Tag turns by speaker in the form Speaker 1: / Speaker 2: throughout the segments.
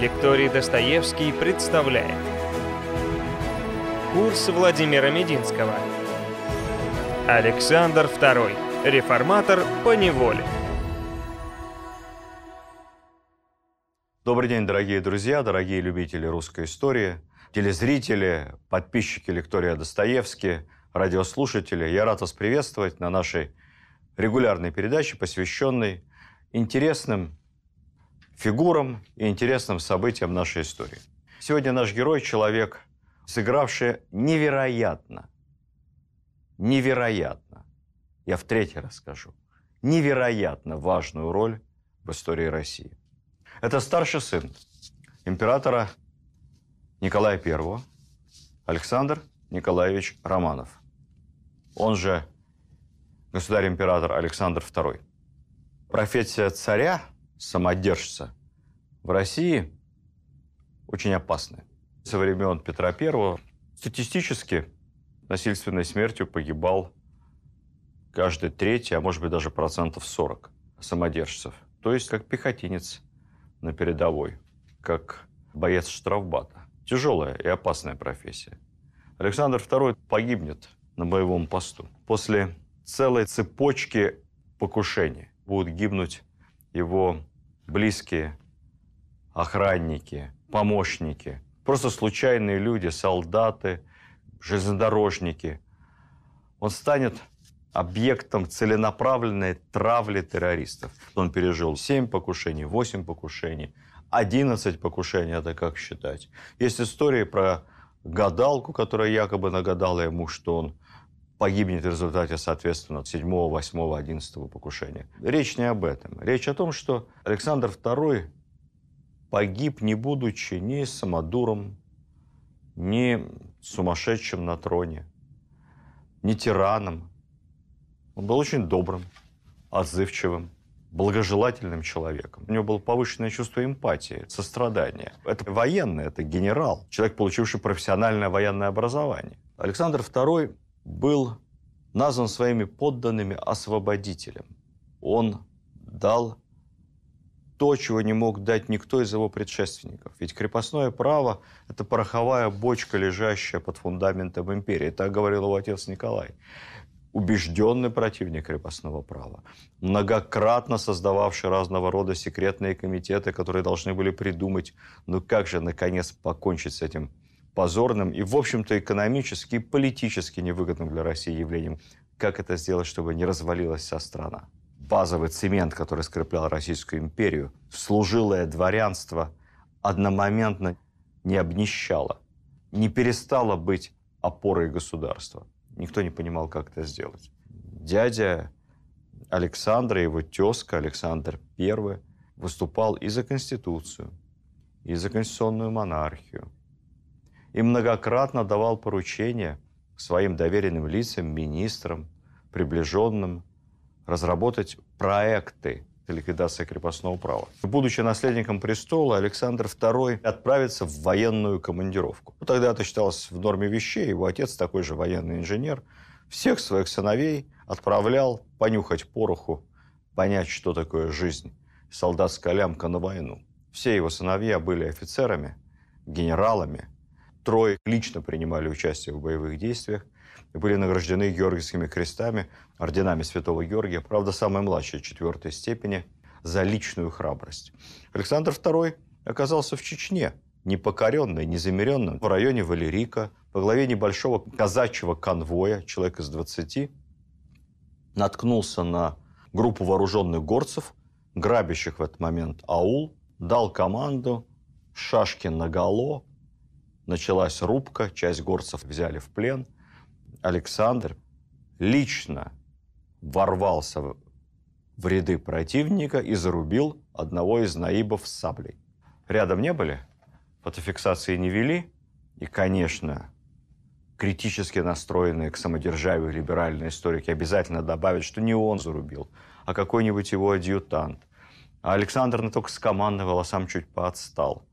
Speaker 1: Лекторий Достоевский представляет Курс Владимира Мединского Александр II. Реформатор по неволе.
Speaker 2: Добрый день, дорогие друзья, дорогие любители русской истории, телезрители, подписчики лектория Достоевский, радиослушатели. Я рад вас приветствовать на нашей регулярной передаче, посвященной интересным фигурам и интересным событиям нашей истории. Сегодня наш герой – человек, сыгравший невероятно, невероятно, я в третий раз скажу, невероятно важную роль в истории России. Это старший сын императора Николая I, Александр Николаевич Романов. Он же государь-император Александр II. Профессия царя – самодержца в России очень опасны. Со времен Петра I статистически насильственной смертью погибал каждый третий, а может быть даже процентов 40 самодержцев. То есть как пехотинец на передовой, как боец штрафбата. Тяжелая и опасная профессия. Александр II погибнет на боевом посту. После целой цепочки покушений будут гибнуть его близкие, охранники, помощники, просто случайные люди, солдаты, железнодорожники. Он станет объектом целенаправленной травли террористов. Он пережил 7 покушений, 8 покушений, 11 покушений, это как считать. Есть истории про гадалку, которая якобы нагадала ему, что он погибнет в результате, соответственно, 7, 8, 11 покушения. Речь не об этом. Речь о том, что Александр II погиб, не будучи ни самодуром, ни сумасшедшим на троне, ни тираном. Он был очень добрым, отзывчивым, благожелательным человеком. У него было повышенное чувство эмпатии, сострадания. Это военный, это генерал, человек, получивший профессиональное военное образование. Александр II был назван своими подданными освободителем. Он дал то, чего не мог дать никто из его предшественников. Ведь крепостное право – это пороховая бочка, лежащая под фундаментом империи. Так говорил его отец Николай. Убежденный противник крепостного права, многократно создававший разного рода секретные комитеты, которые должны были придумать, ну как же, наконец, покончить с этим позорным и, в общем-то, экономически и политически невыгодным для России явлением. Как это сделать, чтобы не развалилась вся страна? Базовый цемент, который скреплял Российскую империю, служилое дворянство одномоментно не обнищало, не перестало быть опорой государства. Никто не понимал, как это сделать. Дядя Александра, его тезка Александр I, выступал и за Конституцию, и за конституционную монархию, и многократно давал поручения своим доверенным лицам, министрам, приближенным, разработать проекты ликвидации крепостного права. Будучи наследником престола, Александр II отправится в военную командировку. Ну, тогда это считалось в норме вещей. Его отец, такой же военный инженер, всех своих сыновей отправлял понюхать пороху, понять, что такое жизнь, солдатская лямка на войну. Все его сыновья были офицерами, генералами, Трое лично принимали участие в боевых действиях и были награждены Георгиевскими крестами, орденами Святого Георгия, правда, самой младшей четвертой степени, за личную храбрость. Александр II оказался в Чечне, непокоренный, незамеренным, в районе Валерика, по главе небольшого казачьего конвоя, человек из 20, наткнулся на группу вооруженных горцев, грабящих в этот момент аул, дал команду шашки наголо, Началась рубка, часть горцев взяли в плен. Александр лично ворвался в ряды противника и зарубил одного из наибов с саблей. Рядом не были, фотофиксации не вели. И, конечно, критически настроенные к самодержавию либеральные историки обязательно добавят, что не он зарубил, а какой-нибудь его адъютант. А Александр на только скомандовал, а сам чуть поотстал.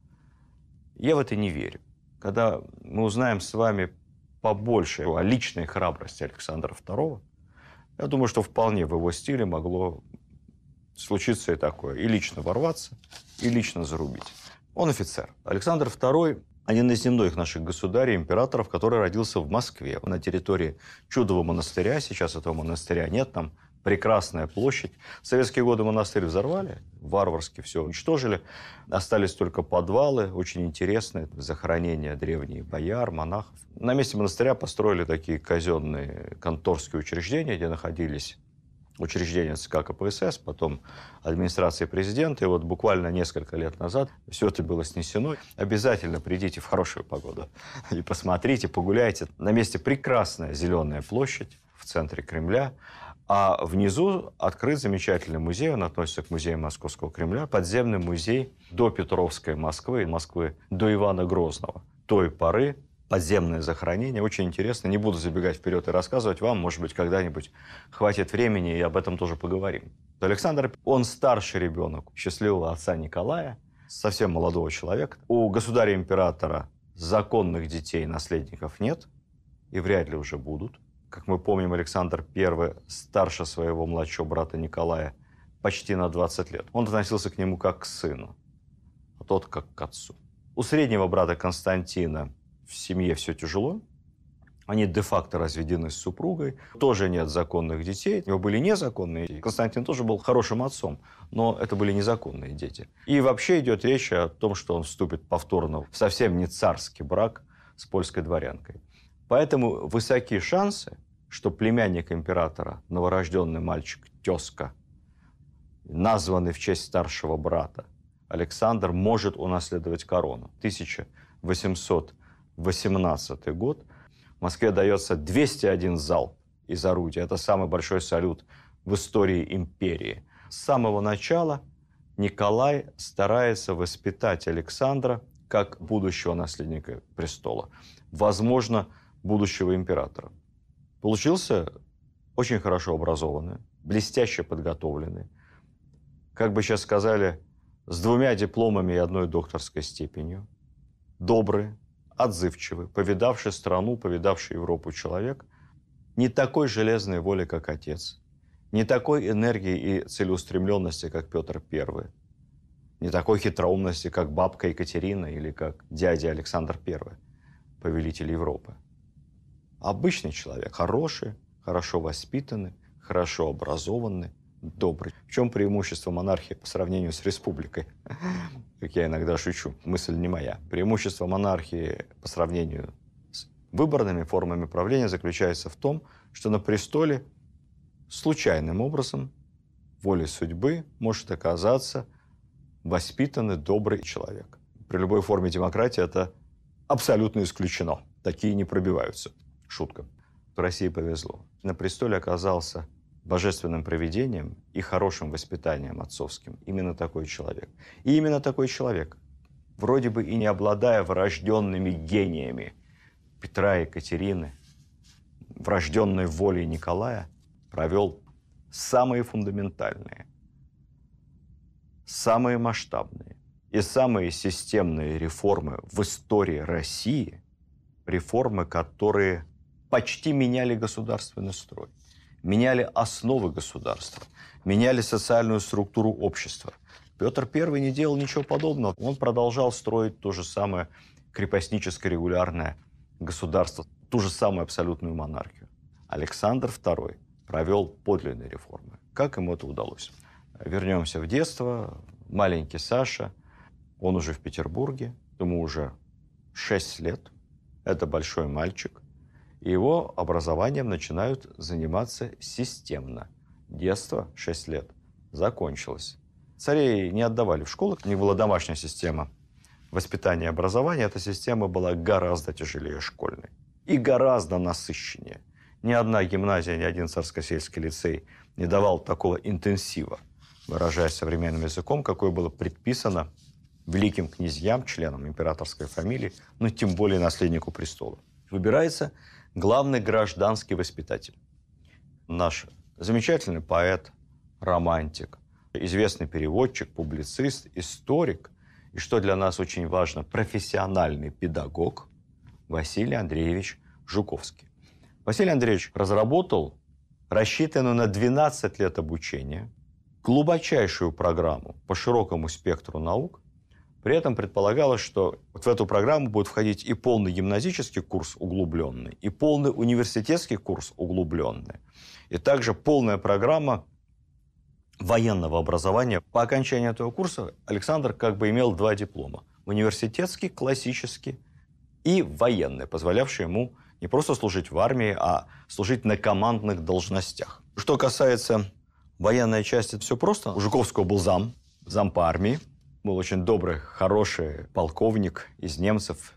Speaker 2: Я в это не верю когда мы узнаем с вами побольше о личной храбрости Александра II, я думаю, что вполне в его стиле могло случиться и такое. И лично ворваться, и лично зарубить. Он офицер. Александр II один из немногих наших государей, императоров, который родился в Москве, на территории Чудового монастыря. Сейчас этого монастыря нет, там прекрасная площадь. В советские годы монастырь взорвали, варварски все уничтожили. Остались только подвалы, очень интересные, захоронения древних бояр, монахов. На месте монастыря построили такие казенные конторские учреждения, где находились учреждения ЦК КПСС, потом администрации президента. И вот буквально несколько лет назад все это было снесено. Обязательно придите в хорошую погоду и посмотрите, погуляйте. На месте прекрасная зеленая площадь в центре Кремля. А внизу открыт замечательный музей, он относится к музею Московского Кремля, подземный музей до Петровской Москвы, Москвы до Ивана Грозного. Той поры подземное захоронение. Очень интересно. Не буду забегать вперед и рассказывать вам. Может быть, когда-нибудь хватит времени, и об этом тоже поговорим. Александр, он старший ребенок счастливого отца Николая, совсем молодого человека. У государя-императора законных детей, наследников нет, и вряд ли уже будут. Как мы помним, Александр I старше своего младшего брата Николая почти на 20 лет. Он относился к нему как к сыну, а тот как к отцу. У среднего брата Константина в семье все тяжело. Они де-факто разведены с супругой. Тоже нет законных детей. У него были незаконные. Константин тоже был хорошим отцом, но это были незаконные дети. И вообще идет речь о том, что он вступит повторно в совсем не царский брак с польской дворянкой. Поэтому высокие шансы, что племянник императора, новорожденный мальчик, тезка, названный в честь старшего брата, Александр может унаследовать корону. 1818 год. В Москве дается 201 залп из орудия. Это самый большой салют в истории империи. С самого начала Николай старается воспитать Александра как будущего наследника престола. Возможно, будущего императора. Получился очень хорошо образованный, блестяще подготовленный. Как бы сейчас сказали, с двумя дипломами и одной докторской степенью. Добрый, отзывчивый, повидавший страну, повидавший Европу человек. Не такой железной воли, как отец. Не такой энергии и целеустремленности, как Петр I. Не такой хитроумности, как бабка Екатерина или как дядя Александр I, повелитель Европы. Обычный человек, хороший, хорошо воспитанный, хорошо образованный, добрый. В чем преимущество монархии по сравнению с республикой? Как я иногда шучу, мысль не моя. Преимущество монархии по сравнению с выборными формами правления заключается в том, что на престоле случайным образом, волей судьбы, может оказаться воспитанный, добрый человек. При любой форме демократии это абсолютно исключено. Такие не пробиваются. Шутка. В России повезло. На престоле оказался божественным проведением и хорошим воспитанием отцовским именно такой человек. И именно такой человек, вроде бы и не обладая врожденными гениями Петра и Екатерины, врожденной волей Николая, провел самые фундаментальные, самые масштабные и самые системные реформы в истории России, реформы, которые почти меняли государственный строй, меняли основы государства, меняли социальную структуру общества. Петр I не делал ничего подобного. Он продолжал строить то же самое крепостническое регулярное государство, ту же самую абсолютную монархию. Александр II провел подлинные реформы. Как ему это удалось? Вернемся в детство. Маленький Саша, он уже в Петербурге, ему уже 6 лет. Это большой мальчик его образованием начинают заниматься системно. Детство, 6 лет, закончилось. Царей не отдавали в школы, у них была домашняя система воспитания и образования. Эта система была гораздо тяжелее школьной и гораздо насыщеннее. Ни одна гимназия, ни один царско-сельский лицей не давал такого интенсива, выражаясь современным языком, какое было предписано великим князьям, членам императорской фамилии, но тем более наследнику престола. Выбирается главный гражданский воспитатель. Наш замечательный поэт, романтик, известный переводчик, публицист, историк и, что для нас очень важно, профессиональный педагог Василий Андреевич Жуковский. Василий Андреевич разработал рассчитанную на 12 лет обучения глубочайшую программу по широкому спектру наук, При этом предполагалось, что вот в эту программу будет входить и полный гимназический курс углубленный, и полный университетский курс углубленный, и также полная программа военного образования. По окончании этого курса Александр как бы имел два диплома. Университетский, классический и военный, позволявший ему не просто служить в армии, а служить на командных должностях. Что касается военной части, все просто. У Жуковского был зам, зам по армии. Был очень добрый, хороший полковник из немцев,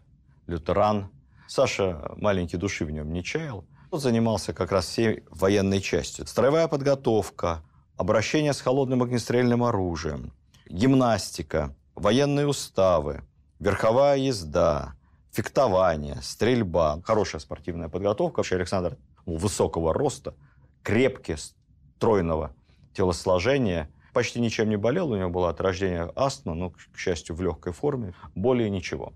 Speaker 2: лютеран. Саша маленький души в нем не чаял. Он занимался как раз всей военной частью. Строевая подготовка, обращение с холодным огнестрельным оружием, гимнастика, военные уставы, верховая езда, фехтование, стрельба. Хорошая спортивная подготовка. Вообще Александр высокого роста, крепкий, стройного телосложения. Почти ничем не болел, у него была от рождения астма, но, к счастью, в легкой форме. Более ничего.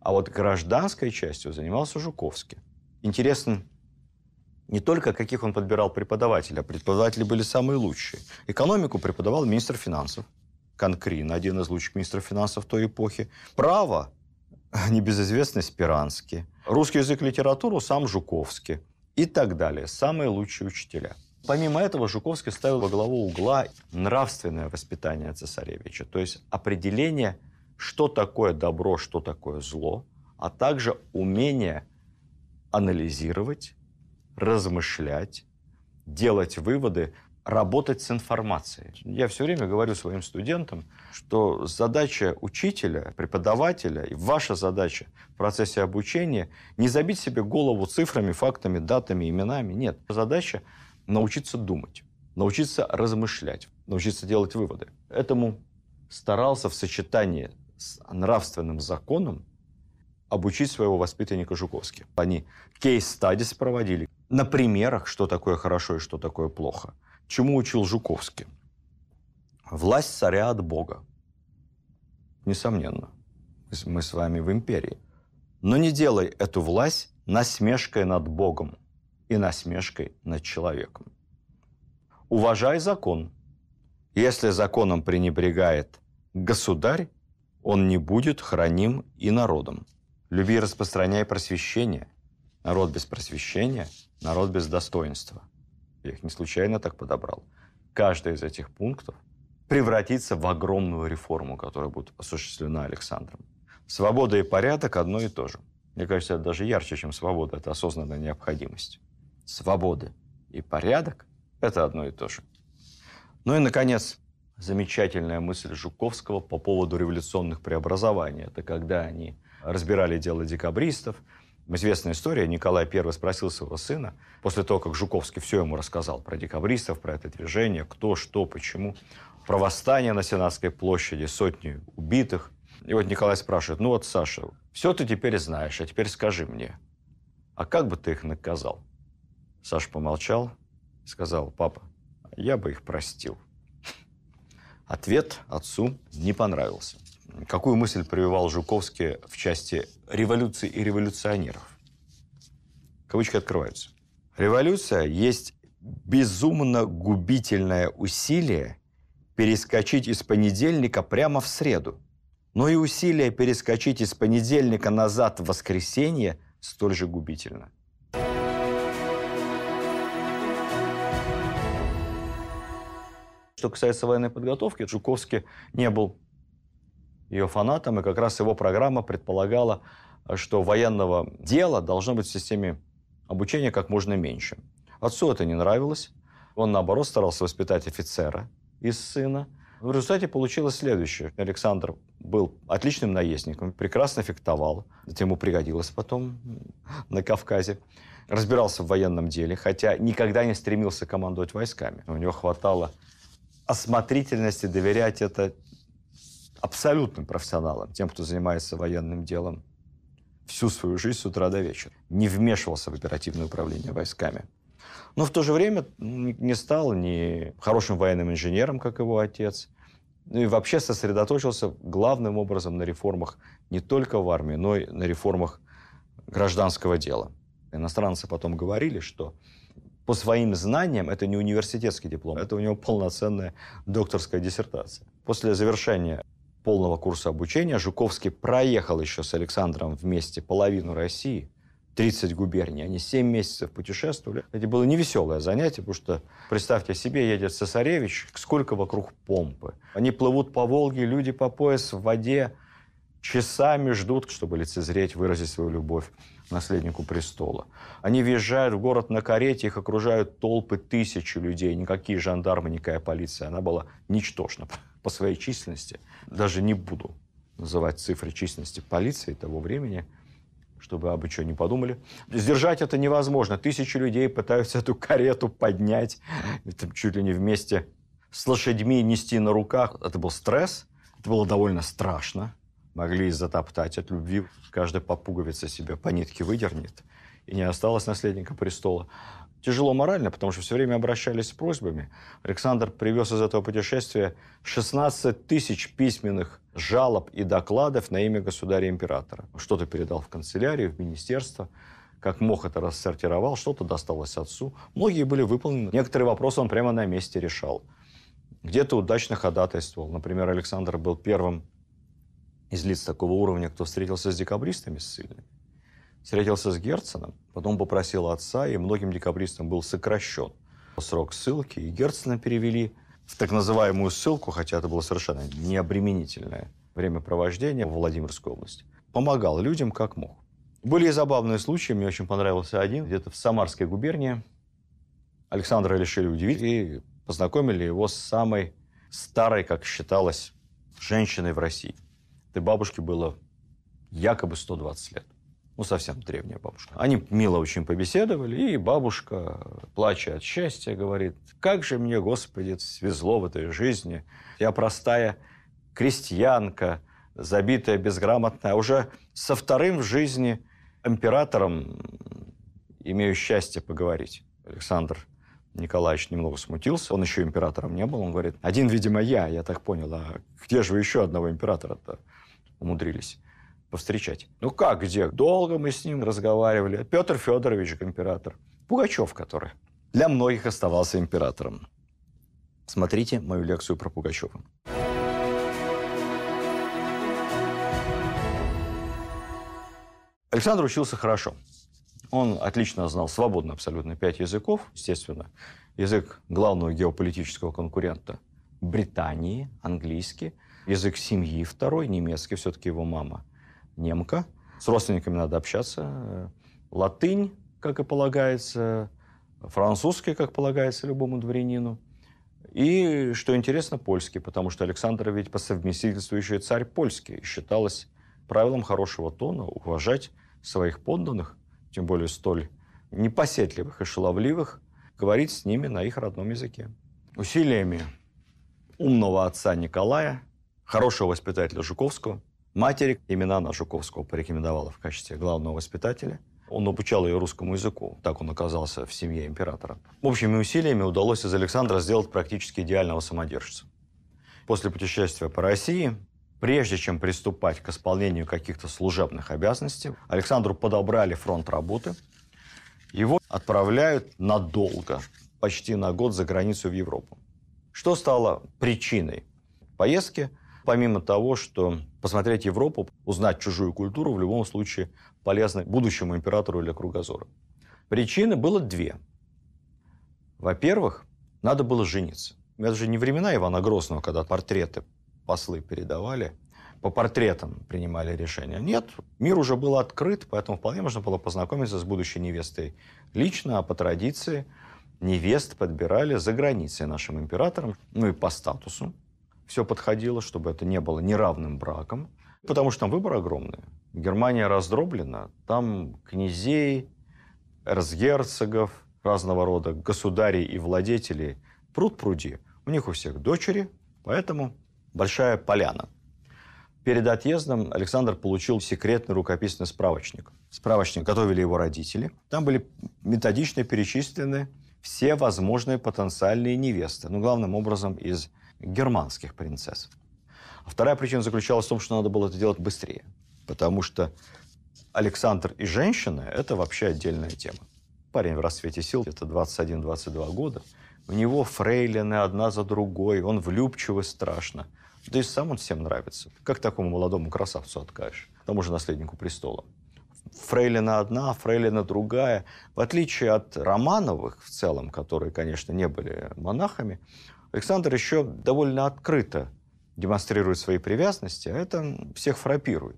Speaker 2: А вот гражданской частью занимался Жуковский. Интересно не только каких он подбирал преподавателей, а преподаватели были самые лучшие. Экономику преподавал министр финансов, Конкрин, один из лучших министров финансов той эпохи. Право небезызвестный Спиранский. Русский язык и литературу сам Жуковский. И так далее. Самые лучшие учителя. Помимо этого, Жуковский ставил во главу угла нравственное воспитание цесаревича. То есть определение, что такое добро, что такое зло, а также умение анализировать, размышлять, делать выводы, работать с информацией. Я все время говорю своим студентам, что задача учителя, преподавателя и ваша задача в процессе обучения не забить себе голову цифрами, фактами, датами, именами. Нет. Задача научиться думать, научиться размышлять, научиться делать выводы. Этому старался в сочетании с нравственным законом обучить своего воспитанника Жуковский. Они кейс-стадис проводили на примерах, что такое хорошо и что такое плохо – Чему учил Жуковский? Власть царя от Бога. Несомненно. Мы с вами в империи. Но не делай эту власть насмешкой над Богом и насмешкой над человеком. Уважай закон. Если законом пренебрегает государь, он не будет храним и народом. Люби и распространяй просвещение. Народ без просвещения – народ без достоинства – я их не случайно так подобрал, каждый из этих пунктов превратится в огромную реформу, которая будет осуществлена Александром. Свобода и порядок одно и то же. Мне кажется, это даже ярче, чем свобода. Это осознанная необходимость. Свобода и порядок – это одно и то же. Ну и, наконец, замечательная мысль Жуковского по поводу революционных преобразований. Это когда они разбирали дело декабристов – Известная история. Николай I спросил своего сына, после того, как Жуковский все ему рассказал про декабристов, про это движение, кто, что, почему, про восстание на Сенатской площади, сотни убитых. И вот Николай спрашивает, ну вот, Саша, все ты теперь знаешь, а теперь скажи мне, а как бы ты их наказал? Саша помолчал сказал, папа, я бы их простил. Ответ отцу не понравился. Какую мысль прививал Жуковский в части революции и революционеров? Кавычки открываются. Революция есть безумно губительное усилие перескочить из понедельника прямо в среду. Но и усилие перескочить из понедельника назад в воскресенье столь же губительно. Что касается военной подготовки, Жуковский не был ее фанатом, и как раз его программа предполагала, что военного дела должно быть в системе обучения как можно меньше. Отцу это не нравилось. Он, наоборот, старался воспитать офицера из сына. В результате получилось следующее. Александр был отличным наездником, прекрасно фехтовал. Это ему пригодилось потом на Кавказе. Разбирался в военном деле, хотя никогда не стремился командовать войсками. У него хватало осмотрительности доверять это абсолютным профессионалом, тем, кто занимается военным делом всю свою жизнь с утра до вечера. Не вмешивался в оперативное управление войсками. Но в то же время не стал ни хорошим военным инженером, как его отец, ну и вообще сосредоточился главным образом на реформах не только в армии, но и на реформах гражданского дела. Иностранцы потом говорили, что по своим знаниям это не университетский диплом, это у него полноценная докторская диссертация. После завершения полного курса обучения. Жуковский проехал еще с Александром вместе половину России, 30 губерний. Они 7 месяцев путешествовали. Это было невеселое занятие, потому что, представьте себе, едет цесаревич, сколько вокруг помпы. Они плывут по Волге, люди по пояс в воде, часами ждут, чтобы лицезреть, выразить свою любовь наследнику престола. Они въезжают в город на карете, их окружают толпы тысячи людей, никакие жандармы, никакая полиция. Она была ничтожна по своей численности. Даже не буду называть цифры численности полиции того времени, чтобы обы что не подумали. Сдержать это невозможно. Тысячи людей пытаются эту карету поднять, это чуть ли не вместе с лошадьми нести на руках. Это был стресс, это было довольно страшно могли затоптать от любви. Каждая попуговица себе по нитке выдернет, и не осталось наследника престола. Тяжело морально, потому что все время обращались с просьбами. Александр привез из этого путешествия 16 тысяч письменных жалоб и докладов на имя государя-императора. Что-то передал в канцелярию, в министерство, как мог это рассортировал, что-то досталось отцу. Многие были выполнены. Некоторые вопросы он прямо на месте решал. Где-то удачно ходатайствовал. Например, Александр был первым из лиц такого уровня, кто встретился с декабристами ссыльными. Встретился с Герценом, потом попросил отца, и многим декабристам был сокращен срок ссылки, и Герцена перевели в так называемую ссылку, хотя это было совершенно необременительное времяпровождение в Владимирской области. Помогал людям как мог. Были и забавные случаи, мне очень понравился один, где-то в Самарской губернии. Александра решили удивить и познакомили его с самой старой, как считалось, женщиной в России – Этой бабушке было якобы 120 лет. Ну, совсем древняя бабушка. Они мило очень побеседовали, и бабушка, плача от счастья, говорит, как же мне, Господи, свезло в этой жизни. Я простая крестьянка, забитая, безграмотная. Уже со вторым в жизни императором имею счастье поговорить. Александр Николаевич немного смутился. Он еще императором не был. Он говорит, один, видимо, я, я так понял. А где же вы еще одного императора-то умудрились повстречать? Ну как, где? Долго мы с ним разговаривали. Петр Федорович, император. Пугачев, который для многих оставался императором. Смотрите мою лекцию про Пугачева. Александр учился хорошо. Он отлично знал свободно абсолютно пять языков, естественно. Язык главного геополитического конкурента Британии, английский. Язык семьи второй, немецкий, все-таки его мама немка. С родственниками надо общаться. Латынь, как и полагается, французский, как полагается любому дворянину. И, что интересно, польский, потому что Александр ведь по совместительству еще и царь польский. Считалось правилом хорошего тона уважать своих подданных тем более столь непоседливых и шаловливых, говорить с ними на их родном языке. Усилиями умного отца Николая, хорошего воспитателя Жуковского, матери имена на Жуковского порекомендовала в качестве главного воспитателя. Он обучал ее русскому языку. Так он оказался в семье императора. Общими усилиями удалось из Александра сделать практически идеального самодержца. После путешествия по России Прежде чем приступать к исполнению каких-то служебных обязанностей, Александру подобрали фронт работы. Его отправляют надолго, почти на год за границу в Европу. Что стало причиной поездки? Помимо того, что посмотреть Европу, узнать чужую культуру в любом случае полезно будущему императору для кругозора. Причины было две. Во-первых, надо было жениться. Это же не времена Ивана Грозного, когда портреты послы передавали, по портретам принимали решения. Нет, мир уже был открыт, поэтому вполне можно было познакомиться с будущей невестой лично, а по традиции невест подбирали за границей нашим императором, ну и по статусу. Все подходило, чтобы это не было неравным браком, потому что там выбор огромный. Германия раздроблена, там князей, эрцгерцогов, разного рода государей и владетелей пруд пруди. У них у всех дочери, поэтому большая поляна. Перед отъездом Александр получил секретный рукописный справочник. Справочник готовили его родители. Там были методично перечислены все возможные потенциальные невесты, ну, главным образом из германских принцесс. А вторая причина заключалась в том, что надо было это делать быстрее, потому что Александр и женщины – это вообще отдельная тема. Парень в расцвете сил, это 21-22 года. У него фрейлины одна за другой, он влюбчивый страшно. Да и сам он всем нравится. Как такому молодому красавцу откажешь? Тому же наследнику престола. Фрейлина одна, Фрейлина другая. В отличие от Романовых в целом, которые, конечно, не были монахами, Александр еще довольно открыто демонстрирует свои привязанности, а это всех фрапирует.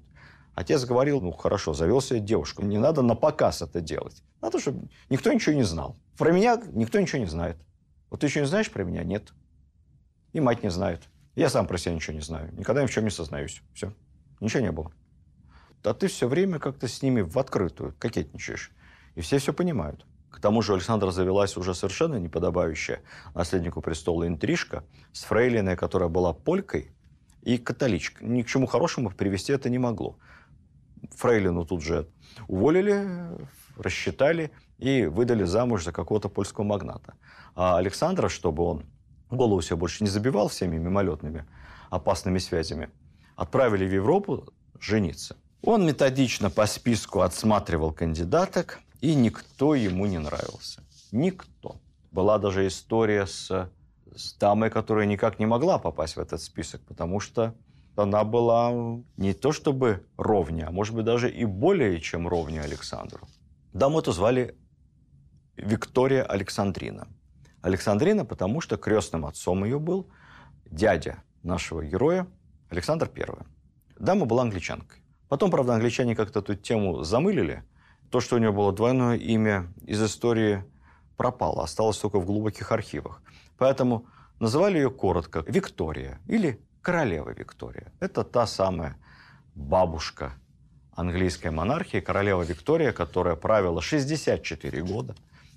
Speaker 2: Отец говорил, ну хорошо, завел себе девушку, не надо на показ это делать. Надо, чтобы никто ничего не знал. Про меня никто ничего не знает. Вот ты еще не знаешь про меня? Нет. И мать не знает. Я сам про себя ничего не знаю. Никогда ни в чем не сознаюсь. Все. Ничего не было. А ты все время как-то с ними в открытую кокетничаешь. И все все понимают. К тому же у Александра завелась уже совершенно неподобающая наследнику престола интрижка с фрейлиной, которая была полькой и католичкой. Ни к чему хорошему привести это не могло. Фрейлину тут же уволили, рассчитали и выдали замуж за какого-то польского магната. А Александра, чтобы он голову себе больше не забивал всеми мимолетными опасными связями, отправили в Европу жениться. Он методично по списку отсматривал кандидаток, и никто ему не нравился. Никто. Была даже история с, с дамой, которая никак не могла попасть в этот список, потому что она была не то чтобы ровня, а может быть даже и более чем ровня Александру. Даму эту звали Виктория Александрина. Александрина, потому что крестным отцом ее был дядя нашего героя Александр I. Дама была англичанкой. Потом, правда, англичане как-то эту тему замылили. То, что у нее было двойное имя, из истории пропало, осталось только в глубоких архивах. Поэтому называли ее коротко Виктория или королева Виктория. Это та самая бабушка английской монархии, королева Виктория, которая правила 64 года,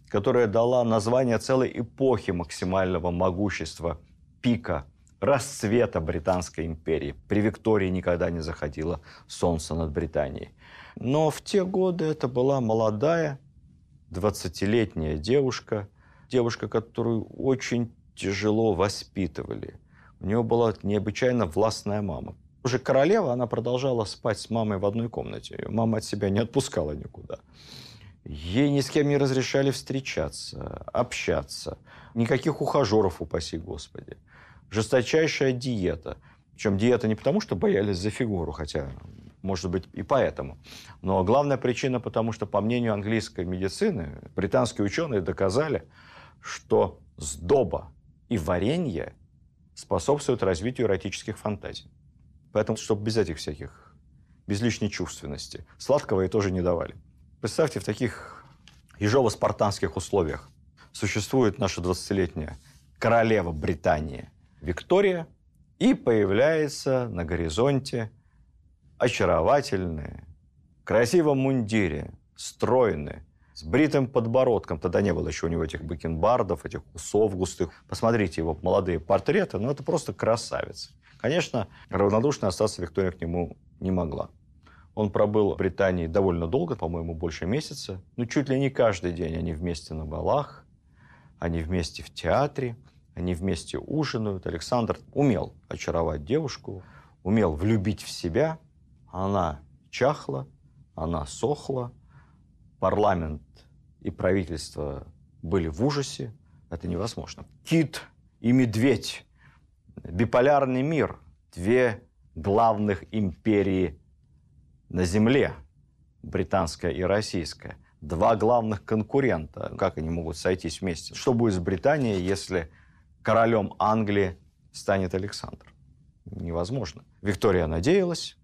Speaker 2: которая дала название целой эпохи максимального могущества, пика, расцвета Британской империи. При Виктории никогда не заходило солнце над Британией. Но в те годы это была молодая, 20-летняя девушка, девушка, которую очень тяжело воспитывали. У нее была необычайно властная мама. Уже королева, она продолжала спать с мамой в одной комнате. Мама от себя не отпускала никуда. Ей ни с кем не разрешали встречаться, общаться. Никаких ухажеров, упаси Господи. Жесточайшая диета. Причем диета не потому, что боялись за фигуру, хотя, может быть, и поэтому. Но главная причина, потому что, по мнению английской медицины, британские ученые доказали, что сдоба и варенье способствуют развитию эротических фантазий. Поэтому, чтобы без этих всяких, без лишней чувственности. Сладкого ей тоже не давали. Представьте, в таких ежово-спартанских условиях существует наша 20-летняя королева Британии Виктория, и появляется на горизонте очаровательная, в красивом мундире, стройная, с бритым подбородком. Тогда не было еще у него этих бакенбардов, этих усов густых. Посмотрите его молодые портреты, ну это просто красавец. Конечно, равнодушно остаться Виктория к нему не могла. Он пробыл в Британии довольно долго, по-моему, больше месяца. Ну, чуть ли не каждый день они вместе на балах, они вместе в театре, они вместе ужинают. Александр умел очаровать девушку, умел влюбить в себя. Она чахла, она сохла. Парламент и правительство были в ужасе. Это невозможно. Кит и медведь. Биполярный мир. Две главных империи на земле, британская и российская, два главных конкурента. Как они могут сойтись вместе? Что будет с Британией, если королем Англии станет Александр? Невозможно. Виктория надеялась.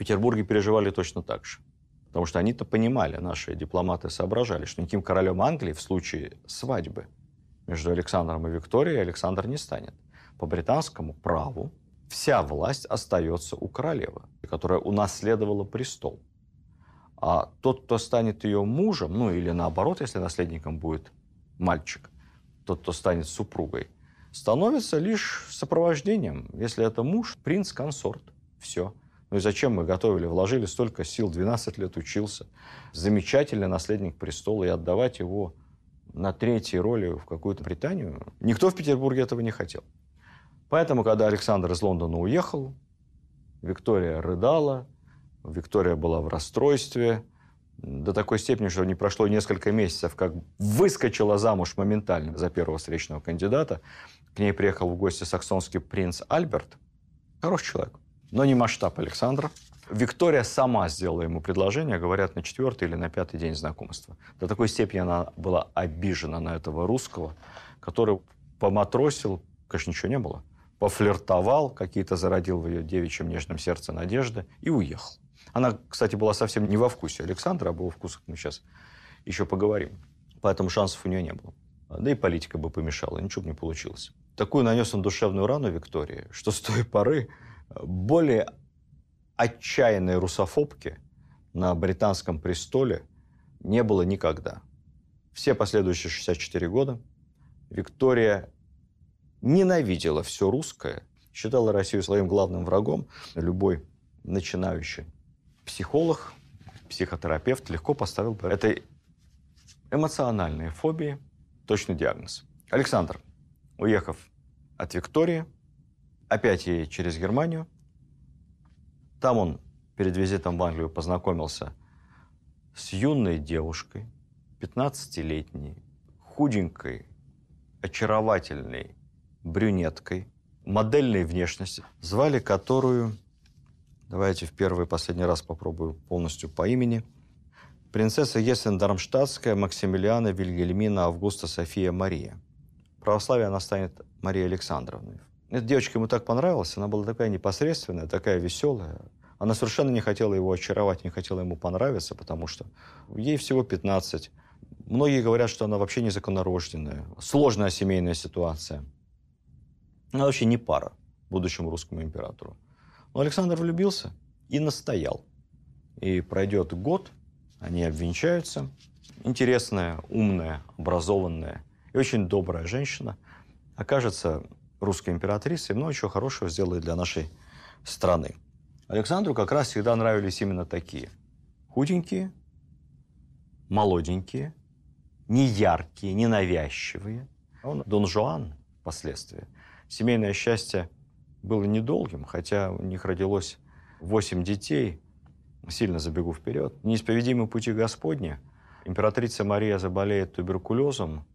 Speaker 2: Петербурге переживали точно так же. Потому что они-то понимали, наши дипломаты соображали, что никаким королем Англии в случае свадьбы между Александром и Викторией Александр не станет. По британскому праву вся власть остается у королевы, которая унаследовала престол. А тот, кто станет ее мужем, ну или наоборот, если наследником будет мальчик, тот, кто станет супругой, становится лишь сопровождением. Если это муж, принц, консорт. Все. Ну и зачем мы готовили, вложили столько сил, 12 лет учился. Замечательный наследник престола, и отдавать его на третьей роли в какую-то Британию. Никто в Петербурге этого не хотел. Поэтому, когда Александр из Лондона уехал, Виктория рыдала, Виктория была в расстройстве, до такой степени, что не прошло несколько месяцев, как выскочила замуж моментально за первого встречного кандидата. К ней приехал в гости саксонский принц Альберт. Хороший человек, но не масштаб Александра. Виктория сама сделала ему предложение, говорят, на четвертый или на пятый день знакомства. До такой степени она была обижена на этого русского, который поматросил, конечно, ничего не было, пофлиртовал, какие-то зародил в ее девичьем нежном сердце надежды и уехал. Она, кстати, была совсем не во вкусе Александра, об его вкусах мы сейчас еще поговорим. Поэтому шансов у нее не было. Да и политика бы помешала, ничего бы не получилось. Такую нанес он душевную рану Виктории, что с той поры более отчаянной русофобки на британском престоле не было никогда. Все последующие 64 года Виктория ненавидела все русское, считала Россию своим главным врагом. Любой начинающий психолог, психотерапевт легко поставил бы этой эмоциональной фобии точный диагноз. Александр, уехав от Виктории, опять ей через Германию, там он перед визитом в Англию познакомился с юной девушкой, 15-летней, худенькой, очаровательной брюнеткой, модельной внешности, звали которую, давайте в первый и последний раз попробую полностью по имени, принцесса Ессен-Дармштадтская Максимилиана Вильгельмина Августа София Мария. Православие она станет Марией Александровной. Эта девочка ему так понравилась, она была такая непосредственная, такая веселая. Она совершенно не хотела его очаровать, не хотела ему понравиться, потому что ей всего 15. Многие говорят, что она вообще незаконнорожденная. Сложная семейная ситуация. Она вообще не пара будущему русскому императору. Но Александр влюбился и настоял. И пройдет год, они обвенчаются. Интересная, умная, образованная и очень добрая женщина окажется русской императрицей и много чего хорошего сделает для нашей страны. Александру как раз всегда нравились именно такие. Худенькие, молоденькие, не яркие, не навязчивые. Он Дон Жуан впоследствии. Семейное счастье было недолгим, хотя у них родилось восемь детей. Сильно забегу вперед. Неисповедимы пути Господни. Императрица Мария заболеет туберкулезом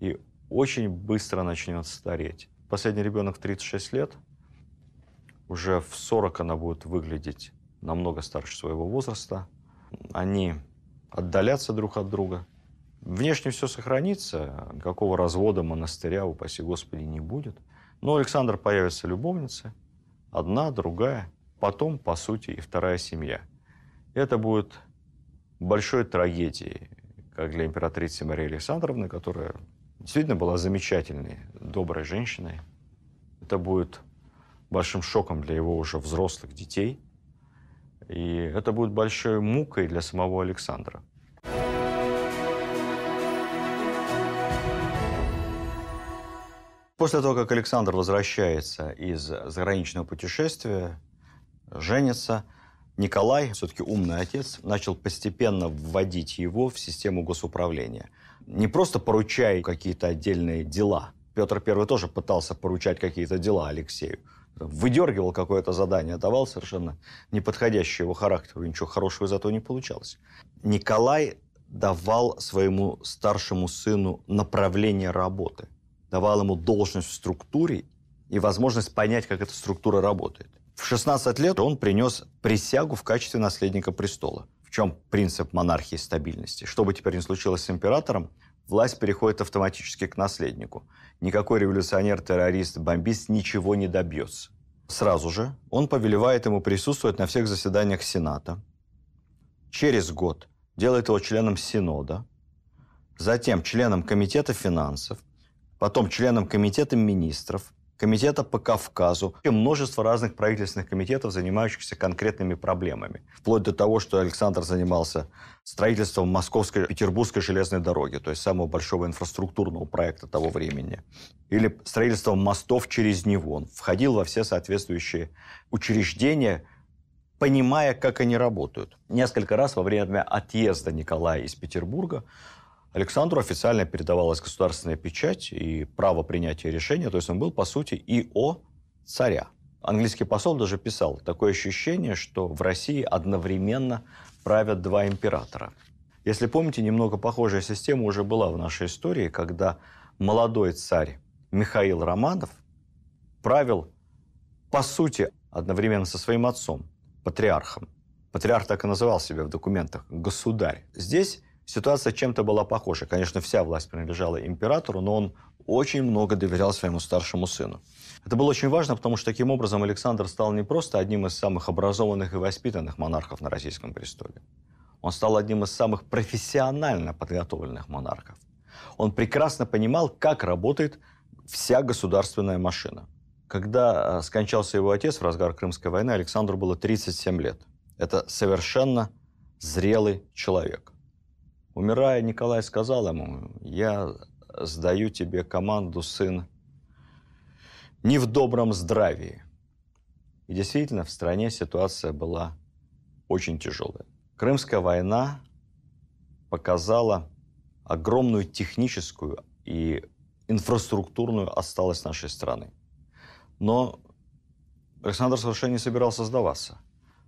Speaker 2: и очень быстро начнет стареть. Последний ребенок в 36 лет. Уже в 40 она будет выглядеть намного старше своего возраста. Они отдалятся друг от друга. Внешне все сохранится, никакого развода монастыря, упаси Господи, не будет. Но у Александра появится любовница, одна, другая, потом, по сути, и вторая семья. Это будет большой трагедией, как для императрицы Марии Александровны, которая действительно была замечательной, доброй женщиной. Это будет большим шоком для его уже взрослых детей. И это будет большой мукой для самого Александра. После того, как Александр возвращается из заграничного путешествия, женится, Николай, все-таки умный отец, начал постепенно вводить его в систему госуправления. Не просто поручая какие-то отдельные дела. Петр I тоже пытался поручать какие-то дела Алексею. Выдергивал какое-то задание, давал совершенно неподходящее его характеру, ничего хорошего из этого не получалось. Николай давал своему старшему сыну направление работы – давал ему должность в структуре и возможность понять, как эта структура работает. В 16 лет он принес присягу в качестве наследника престола. Чем принцип монархии стабильности? Что бы теперь ни случилось с императором, власть переходит автоматически к наследнику. Никакой революционер, террорист, бомбист ничего не добьется. Сразу же он повелевает ему присутствовать на всех заседаниях Сената. Через год делает его членом Синода, затем членом Комитета финансов, потом членом Комитета министров, Комитета по Кавказу, и множество разных правительственных комитетов, занимающихся конкретными проблемами. Вплоть до того, что Александр занимался строительством Московской Петербургской железной дороги, то есть самого большого инфраструктурного проекта того времени. Или строительством мостов через него. Он входил во все соответствующие учреждения, понимая, как они работают. Несколько раз во время отъезда Николая из Петербурга Александру официально передавалась государственная печать и право принятия решения, то есть он был, по сути, и о царя. Английский посол даже писал, такое ощущение, что в России одновременно правят два императора. Если помните, немного похожая система уже была в нашей истории, когда молодой царь Михаил Романов правил, по сути, одновременно со своим отцом, патриархом. Патриарх так и называл себя в документах – государь. Здесь ситуация чем-то была похожа. Конечно, вся власть принадлежала императору, но он очень много доверял своему старшему сыну. Это было очень важно, потому что таким образом Александр стал не просто одним из самых образованных и воспитанных монархов на российском престоле. Он стал одним из самых профессионально подготовленных монархов. Он прекрасно понимал, как работает вся государственная машина. Когда э, скончался его отец в разгар Крымской войны, Александру было 37 лет. Это совершенно зрелый человек. Умирая, Николай сказал ему, я сдаю тебе команду, сын, не в добром здравии. И действительно, в стране ситуация была очень тяжелая. Крымская война показала огромную техническую и инфраструктурную осталость нашей страны. Но Александр совершенно не собирался сдаваться.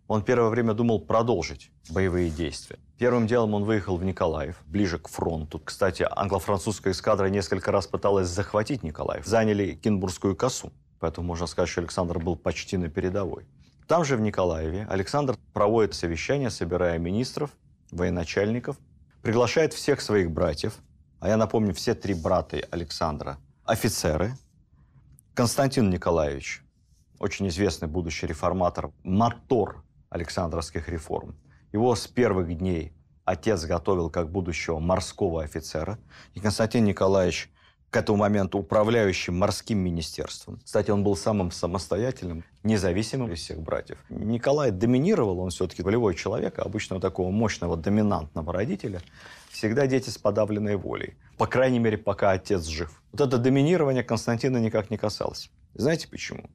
Speaker 2: Он первое время думал продолжить боевые действия. Первым делом он выехал в Николаев, ближе к фронту. Кстати, англо-французская эскадра несколько раз пыталась захватить Николаев. Заняли Кинбургскую косу. Поэтому можно сказать, что Александр был почти на передовой. Там же, в Николаеве, Александр проводит совещание, собирая министров, военачальников, приглашает всех своих братьев, а я напомню, все три брата Александра, офицеры. Константин Николаевич, очень известный будущий реформатор, мотор Александровских реформ. Его с первых дней отец готовил как будущего морского офицера. И Константин Николаевич к этому моменту управляющим морским министерством. Кстати, он был самым самостоятельным, независимым из всех братьев. Николай доминировал, он все-таки волевой человек, а обычного такого мощного доминантного родителя всегда дети с подавленной волей. По крайней мере, пока отец жив. Вот это доминирование Константина никак не касалось. Знаете почему?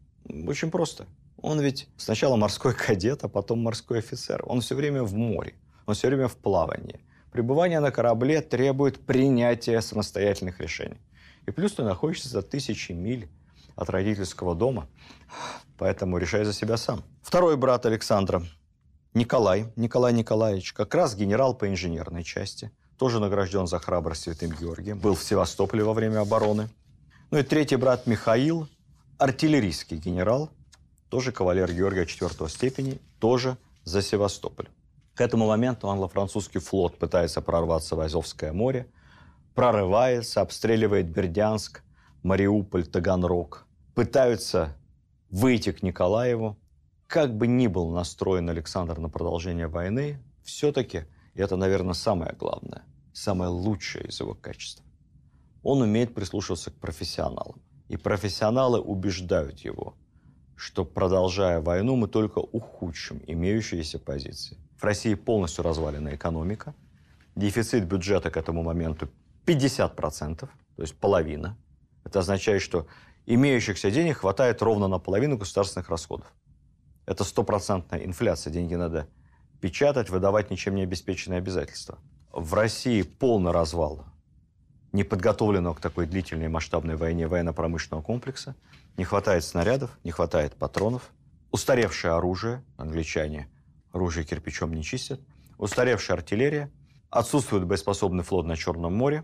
Speaker 2: Очень просто. Он ведь сначала морской кадет, а потом морской офицер. Он все время в море, он все время в плавании. Пребывание на корабле требует принятия самостоятельных решений. И плюс ты находишься за тысячи миль от родительского дома, поэтому решай за себя сам. Второй брат Александра, Николай, Николай Николаевич, как раз генерал по инженерной части, тоже награжден за храбрость Святым Георгием, был в Севастополе во время обороны. Ну и третий брат Михаил, артиллерийский генерал, тоже кавалер Георгия IV степени, тоже за Севастополь. К этому моменту англо-французский флот пытается прорваться в Азовское море, прорывается, обстреливает Бердянск, Мариуполь, Таганрог. Пытаются выйти к Николаеву. Как бы ни был настроен Александр на продолжение войны, все-таки, это, наверное, самое главное, самое лучшее из его качеств, он умеет прислушиваться к профессионалам. И профессионалы убеждают его – что, продолжая войну, мы только ухудшим имеющиеся позиции. В России полностью развалена экономика. Дефицит бюджета к этому моменту 50%, то есть половина. Это означает, что имеющихся денег хватает ровно на половину государственных расходов. Это стопроцентная инфляция. Деньги надо печатать, выдавать ничем не обеспеченные обязательства. В России полный развал неподготовленного к такой длительной масштабной войне военно-промышленного комплекса. Не хватает снарядов, не хватает патронов. Устаревшее оружие, англичане оружие кирпичом не чистят. Устаревшая артиллерия. Отсутствует боеспособный флот на Черном море.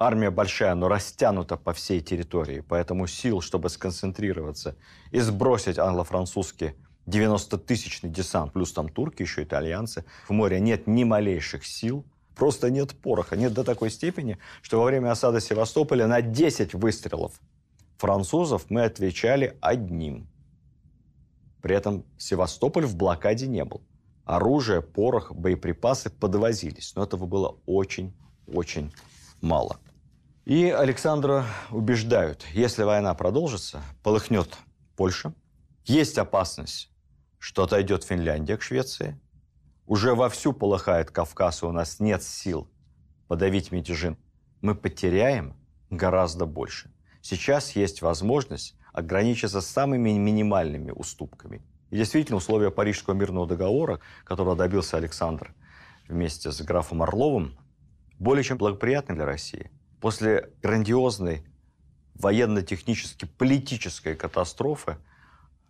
Speaker 2: Армия большая, но растянута по всей территории, поэтому сил, чтобы сконцентрироваться и сбросить англо-французский 90-тысячный десант, плюс там турки, еще итальянцы, в море нет ни малейших сил – Просто нет пороха. Нет до такой степени, что во время осады Севастополя на 10 выстрелов французов мы отвечали одним. При этом Севастополь в блокаде не был. Оружие, порох, боеприпасы подвозились. Но этого было очень-очень мало. И Александра убеждают, если война продолжится, полыхнет Польша, есть опасность, что отойдет Финляндия к Швеции, уже вовсю полыхает Кавказ, и у нас нет сил подавить мятежи. Мы потеряем гораздо больше. Сейчас есть возможность ограничиться самыми минимальными уступками. И действительно, условия Парижского мирного договора, которого добился Александр вместе с графом Орловым, более чем благоприятны для России. После грандиозной военно-технически политической катастрофы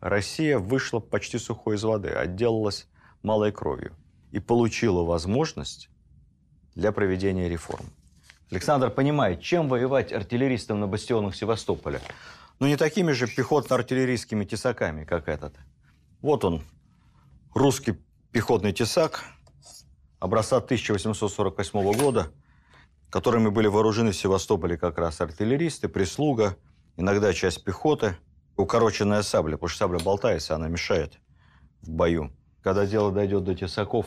Speaker 2: Россия вышла почти сухой из воды, отделалась малой кровью и получила возможность для проведения реформ. Александр понимает, чем воевать артиллеристам на бастионах Севастополя. Но не такими же пехотно-артиллерийскими тесаками, как этот. Вот он, русский пехотный тесак образца 1848 года, которыми были вооружены в Севастополе как раз артиллеристы, прислуга, иногда часть пехоты, укороченная сабля, потому что сабля болтается, она мешает в бою. Когда дело дойдет до тесаков,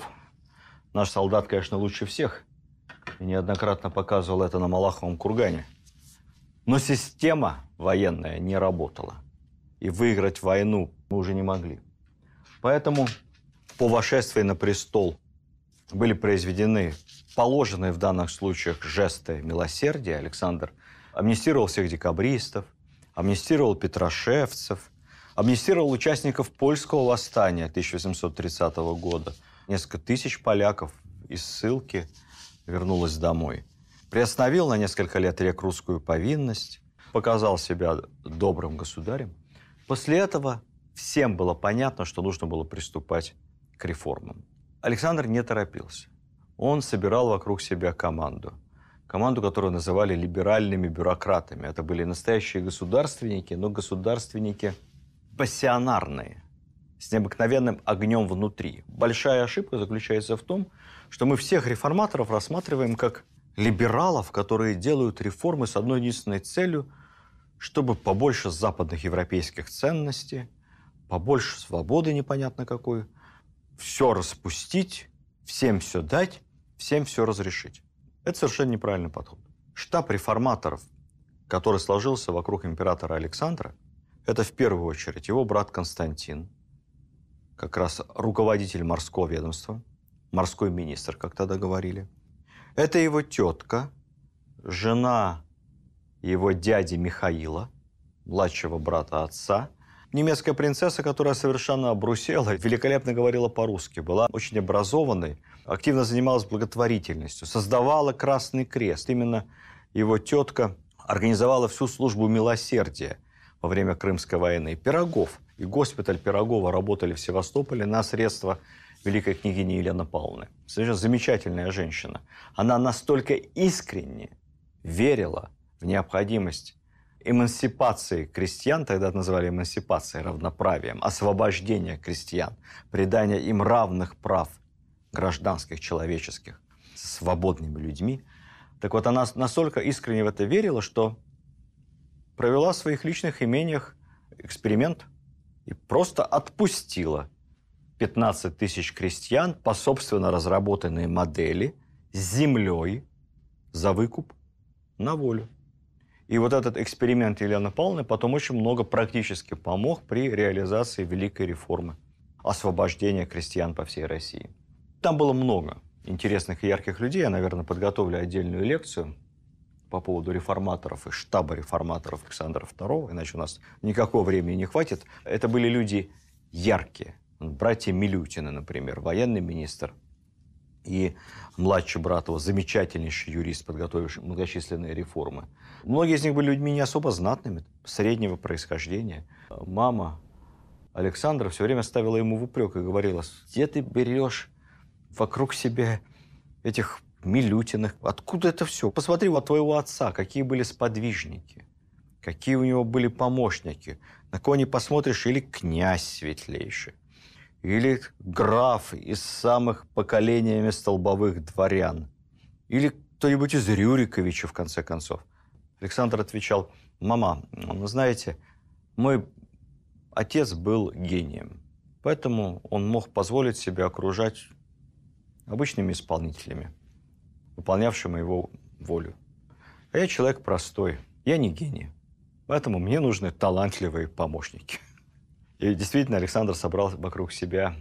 Speaker 2: наш солдат, конечно, лучше всех, и неоднократно показывал это на Малаховом кургане. Но система военная не работала. И выиграть войну мы уже не могли. Поэтому по вошествии на престол были произведены положенные в данных случаях жесты милосердия. Александр амнистировал всех декабристов, амнистировал петрошевцев, амнистировал участников польского восстания 1830 года. Несколько тысяч поляков из ссылки вернулось домой. Приостановил на несколько лет рек русскую повинность, показал себя добрым государем. После этого всем было понятно, что нужно было приступать к реформам. Александр не торопился. Он собирал вокруг себя команду. Команду, которую называли либеральными бюрократами. Это были настоящие государственники, но государственники пассионарные, с необыкновенным огнем внутри. Большая ошибка заключается в том, что мы всех реформаторов рассматриваем как либералов, которые делают реформы с одной единственной целью, чтобы побольше западных европейских ценностей, побольше свободы непонятно какой, все распустить, всем все дать, всем все разрешить. Это совершенно неправильный подход. Штаб реформаторов, который сложился вокруг императора Александра, это в первую очередь его брат Константин, как раз руководитель морского ведомства, морской министр, как тогда говорили. Это его тетка, жена его дяди Михаила, младшего брата отца, немецкая принцесса, которая совершенно обрусела, великолепно говорила по-русски, была очень образованной, активно занималась благотворительностью, создавала Красный Крест. Именно его тетка организовала всю службу милосердия во время Крымской войны. Пирогов и госпиталь Пирогова работали в Севастополе на средства великой княгини Елены Павловны. Совершенно замечательная женщина. Она настолько искренне верила в необходимость эмансипации крестьян, тогда это называли эмансипацией, равноправием, освобождения крестьян, придания им равных прав гражданских, человеческих, свободными людьми. Так вот, она настолько искренне в это верила, что провела в своих личных имениях эксперимент и просто отпустила 15 тысяч крестьян по собственно разработанной модели с землей за выкуп на волю. И вот этот эксперимент Елены Павловны потом очень много практически помог при реализации великой реформы освобождения крестьян по всей России. Там было много интересных и ярких людей. Я, наверное, подготовлю отдельную лекцию по поводу реформаторов и штаба реформаторов Александра II, иначе у нас никакого времени не хватит. Это были люди яркие. Братья Милютины, например, военный министр, и младший брат его, замечательнейший юрист, подготовивший многочисленные реформы. Многие из них были людьми не особо знатными, среднего происхождения. Мама Александра все время ставила ему в упрек и говорила, где ты берешь вокруг себя этих Милютиных? Откуда это все? Посмотри, вот твоего отца, какие были сподвижники, какие у него были помощники. На кого не посмотришь, или князь светлейший или граф из самых поколениями столбовых дворян, или кто-нибудь из Рюриковича, в конце концов. Александр отвечал, мама, ну, знаете, мой отец был гением, поэтому он мог позволить себе окружать обычными исполнителями, выполнявшими его волю. А я человек простой, я не гений, поэтому мне нужны талантливые помощники. И действительно, Александр собрал вокруг себя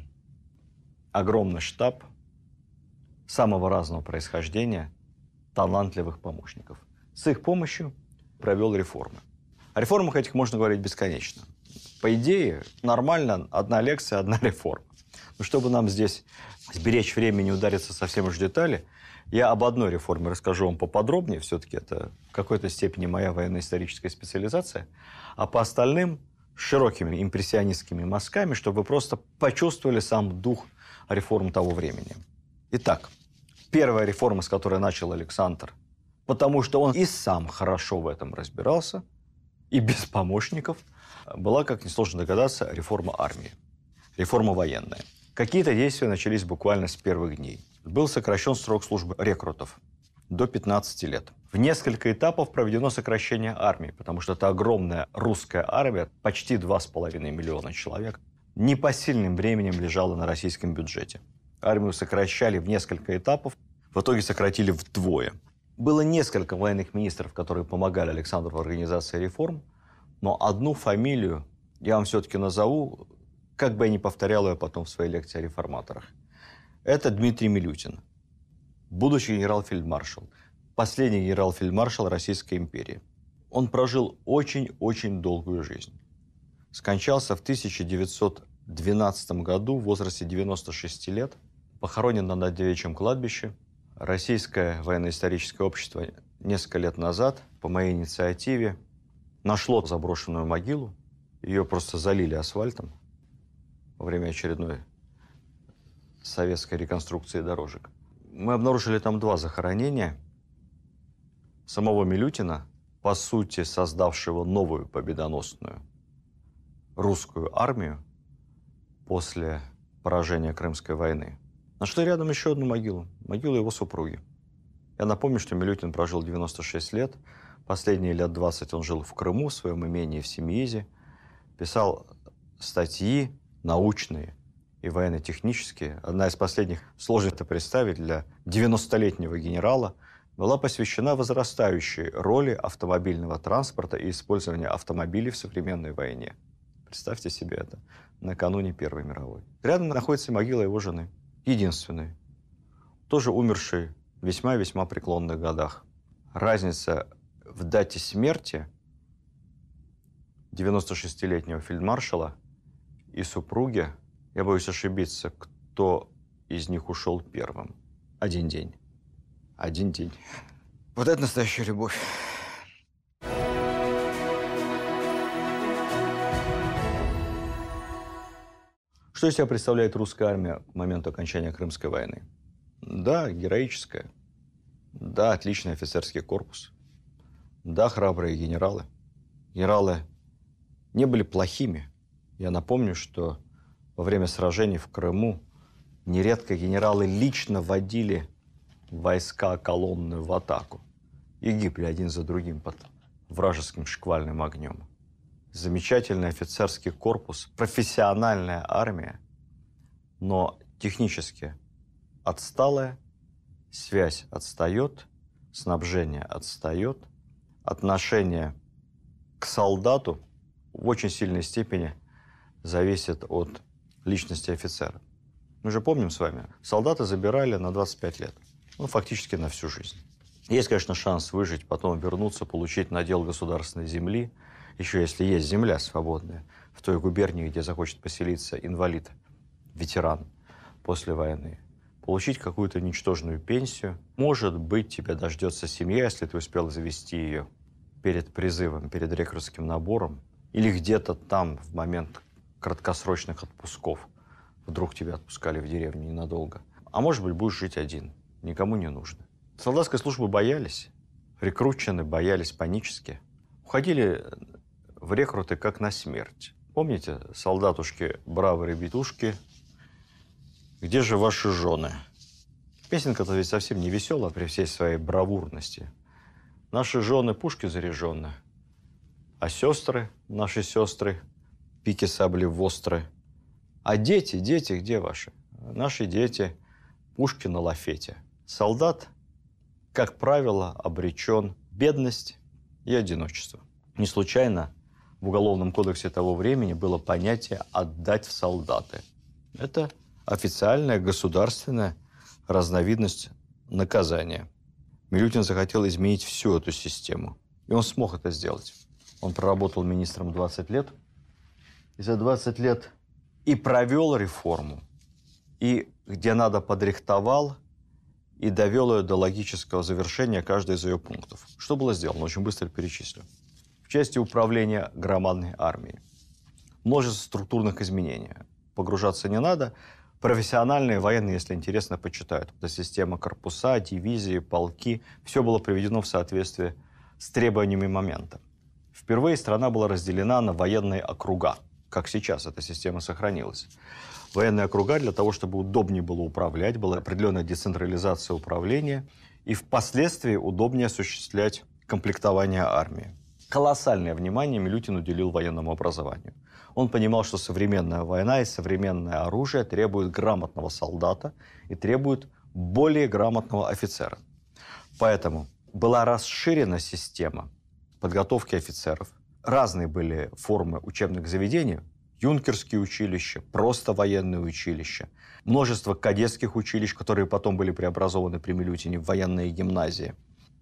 Speaker 2: огромный штаб самого разного происхождения, талантливых помощников. С их помощью провел реформы. О реформах этих можно говорить бесконечно. По идее, нормально одна лекция, одна реформа. Но чтобы нам здесь сберечь время и не удариться совсем уж в детали, я об одной реформе расскажу вам поподробнее. Все-таки это в какой-то степени моя военно-историческая специализация. А по остальным широкими импрессионистскими мазками, чтобы вы просто почувствовали сам дух реформ того времени. Итак, первая реформа, с которой начал Александр потому что он и сам хорошо в этом разбирался, и без помощников, была, как несложно догадаться, реформа армии, реформа военная. Какие-то действия начались буквально с первых дней. Был сокращен срок службы рекрутов до 15 лет. В несколько этапов проведено сокращение армии, потому что это огромная русская армия, почти 2,5 миллиона человек, непосильным временем лежала на российском бюджете. Армию сокращали в несколько этапов, в итоге сократили вдвое. Было несколько военных министров, которые помогали Александру в организации реформ, но одну фамилию я вам все-таки назову, как бы я ни повторял ее потом в своей лекции о реформаторах. Это Дмитрий Милютин, будущий генерал-фельдмаршал, последний генерал-фельдмаршал Российской империи. Он прожил очень-очень долгую жизнь. Скончался в 1912 году в возрасте 96 лет, похоронен на девичьем кладбище – Российское военно-историческое общество несколько лет назад по моей инициативе нашло заброшенную могилу. Ее просто залили асфальтом во время очередной советской реконструкции дорожек. Мы обнаружили там два захоронения. Самого Милютина, по сути, создавшего новую победоносную русскую армию после поражения Крымской войны – Нашли рядом еще одну могилу, могилу его супруги. Я напомню, что Милютин прожил 96 лет. Последние лет 20 он жил в Крыму, в своем имении в Семиизе. Писал статьи научные и военно-технические. Одна из последних, сложно это представить, для 90-летнего генерала была посвящена возрастающей роли автомобильного транспорта и использования автомобилей в современной войне. Представьте себе это накануне Первой мировой. Рядом находится могила его жены – единственный, тоже умерший в весьма-весьма преклонных годах. Разница в дате смерти 96-летнего фельдмаршала и супруги, я боюсь ошибиться, кто из них ушел первым. Один день. Один день. Вот это настоящая любовь. Что из себя представляет русская армия к моменту окончания Крымской войны? Да, героическая. Да, отличный офицерский корпус. Да, храбрые генералы. Генералы не были плохими. Я напомню, что во время сражений в Крыму нередко генералы лично водили войска колонны в атаку и гибли один за другим под вражеским шквальным огнем. Замечательный офицерский корпус, профессиональная армия, но технически отсталая, связь отстает, снабжение отстает, отношение к солдату в очень сильной степени зависит от личности офицера. Мы же помним с вами, солдаты забирали на 25 лет, ну, фактически на всю жизнь. Есть, конечно, шанс выжить, потом вернуться, получить надел государственной земли – еще если есть земля свободная, в той губернии, где захочет поселиться инвалид, ветеран после войны, получить какую-то ничтожную пенсию. Может быть, тебя дождется семья, если ты успел завести ее перед призывом, перед рекрутским набором, или где-то там в момент краткосрочных отпусков. Вдруг тебя отпускали в деревню ненадолго. А может быть, будешь жить один, никому не нужно. Солдатской службы боялись, рекручены боялись панически. Уходили в рекруты как на смерть. Помните, солдатушки, бравые ребятушки, где же ваши жены? Песенка-то ведь совсем не веселая при всей своей бравурности. Наши жены пушки заряжены, а сестры, наши сестры, пики сабли востры. А дети, дети где ваши? Наши дети, пушки на лафете. Солдат, как правило, обречен бедность и одиночество. Не случайно в Уголовном кодексе того времени было понятие «отдать в солдаты». Это официальная государственная разновидность наказания. Милютин захотел изменить всю эту систему. И он смог это сделать. Он проработал министром 20 лет. За 20 лет и провел реформу, и где надо подрихтовал, и довел ее до логического завершения каждый из ее пунктов. Что было сделано? Очень быстро перечислю в части управления громадной армией. Множество структурных изменений. Погружаться не надо. Профессиональные военные, если интересно, почитают. Это система корпуса, дивизии, полки. Все было приведено в соответствие с требованиями момента. Впервые страна была разделена на военные округа. Как сейчас эта система сохранилась. Военные округа для того, чтобы удобнее было управлять, была определенная децентрализация управления и впоследствии удобнее осуществлять комплектование армии. Колоссальное внимание Милютин уделил военному образованию. Он понимал, что современная война и современное оружие требуют грамотного солдата и требуют более грамотного офицера. Поэтому была расширена система подготовки офицеров. Разные были формы учебных заведений. Юнкерские училища, просто военные училища, множество кадетских училищ, которые потом были преобразованы при Милютине в военные гимназии.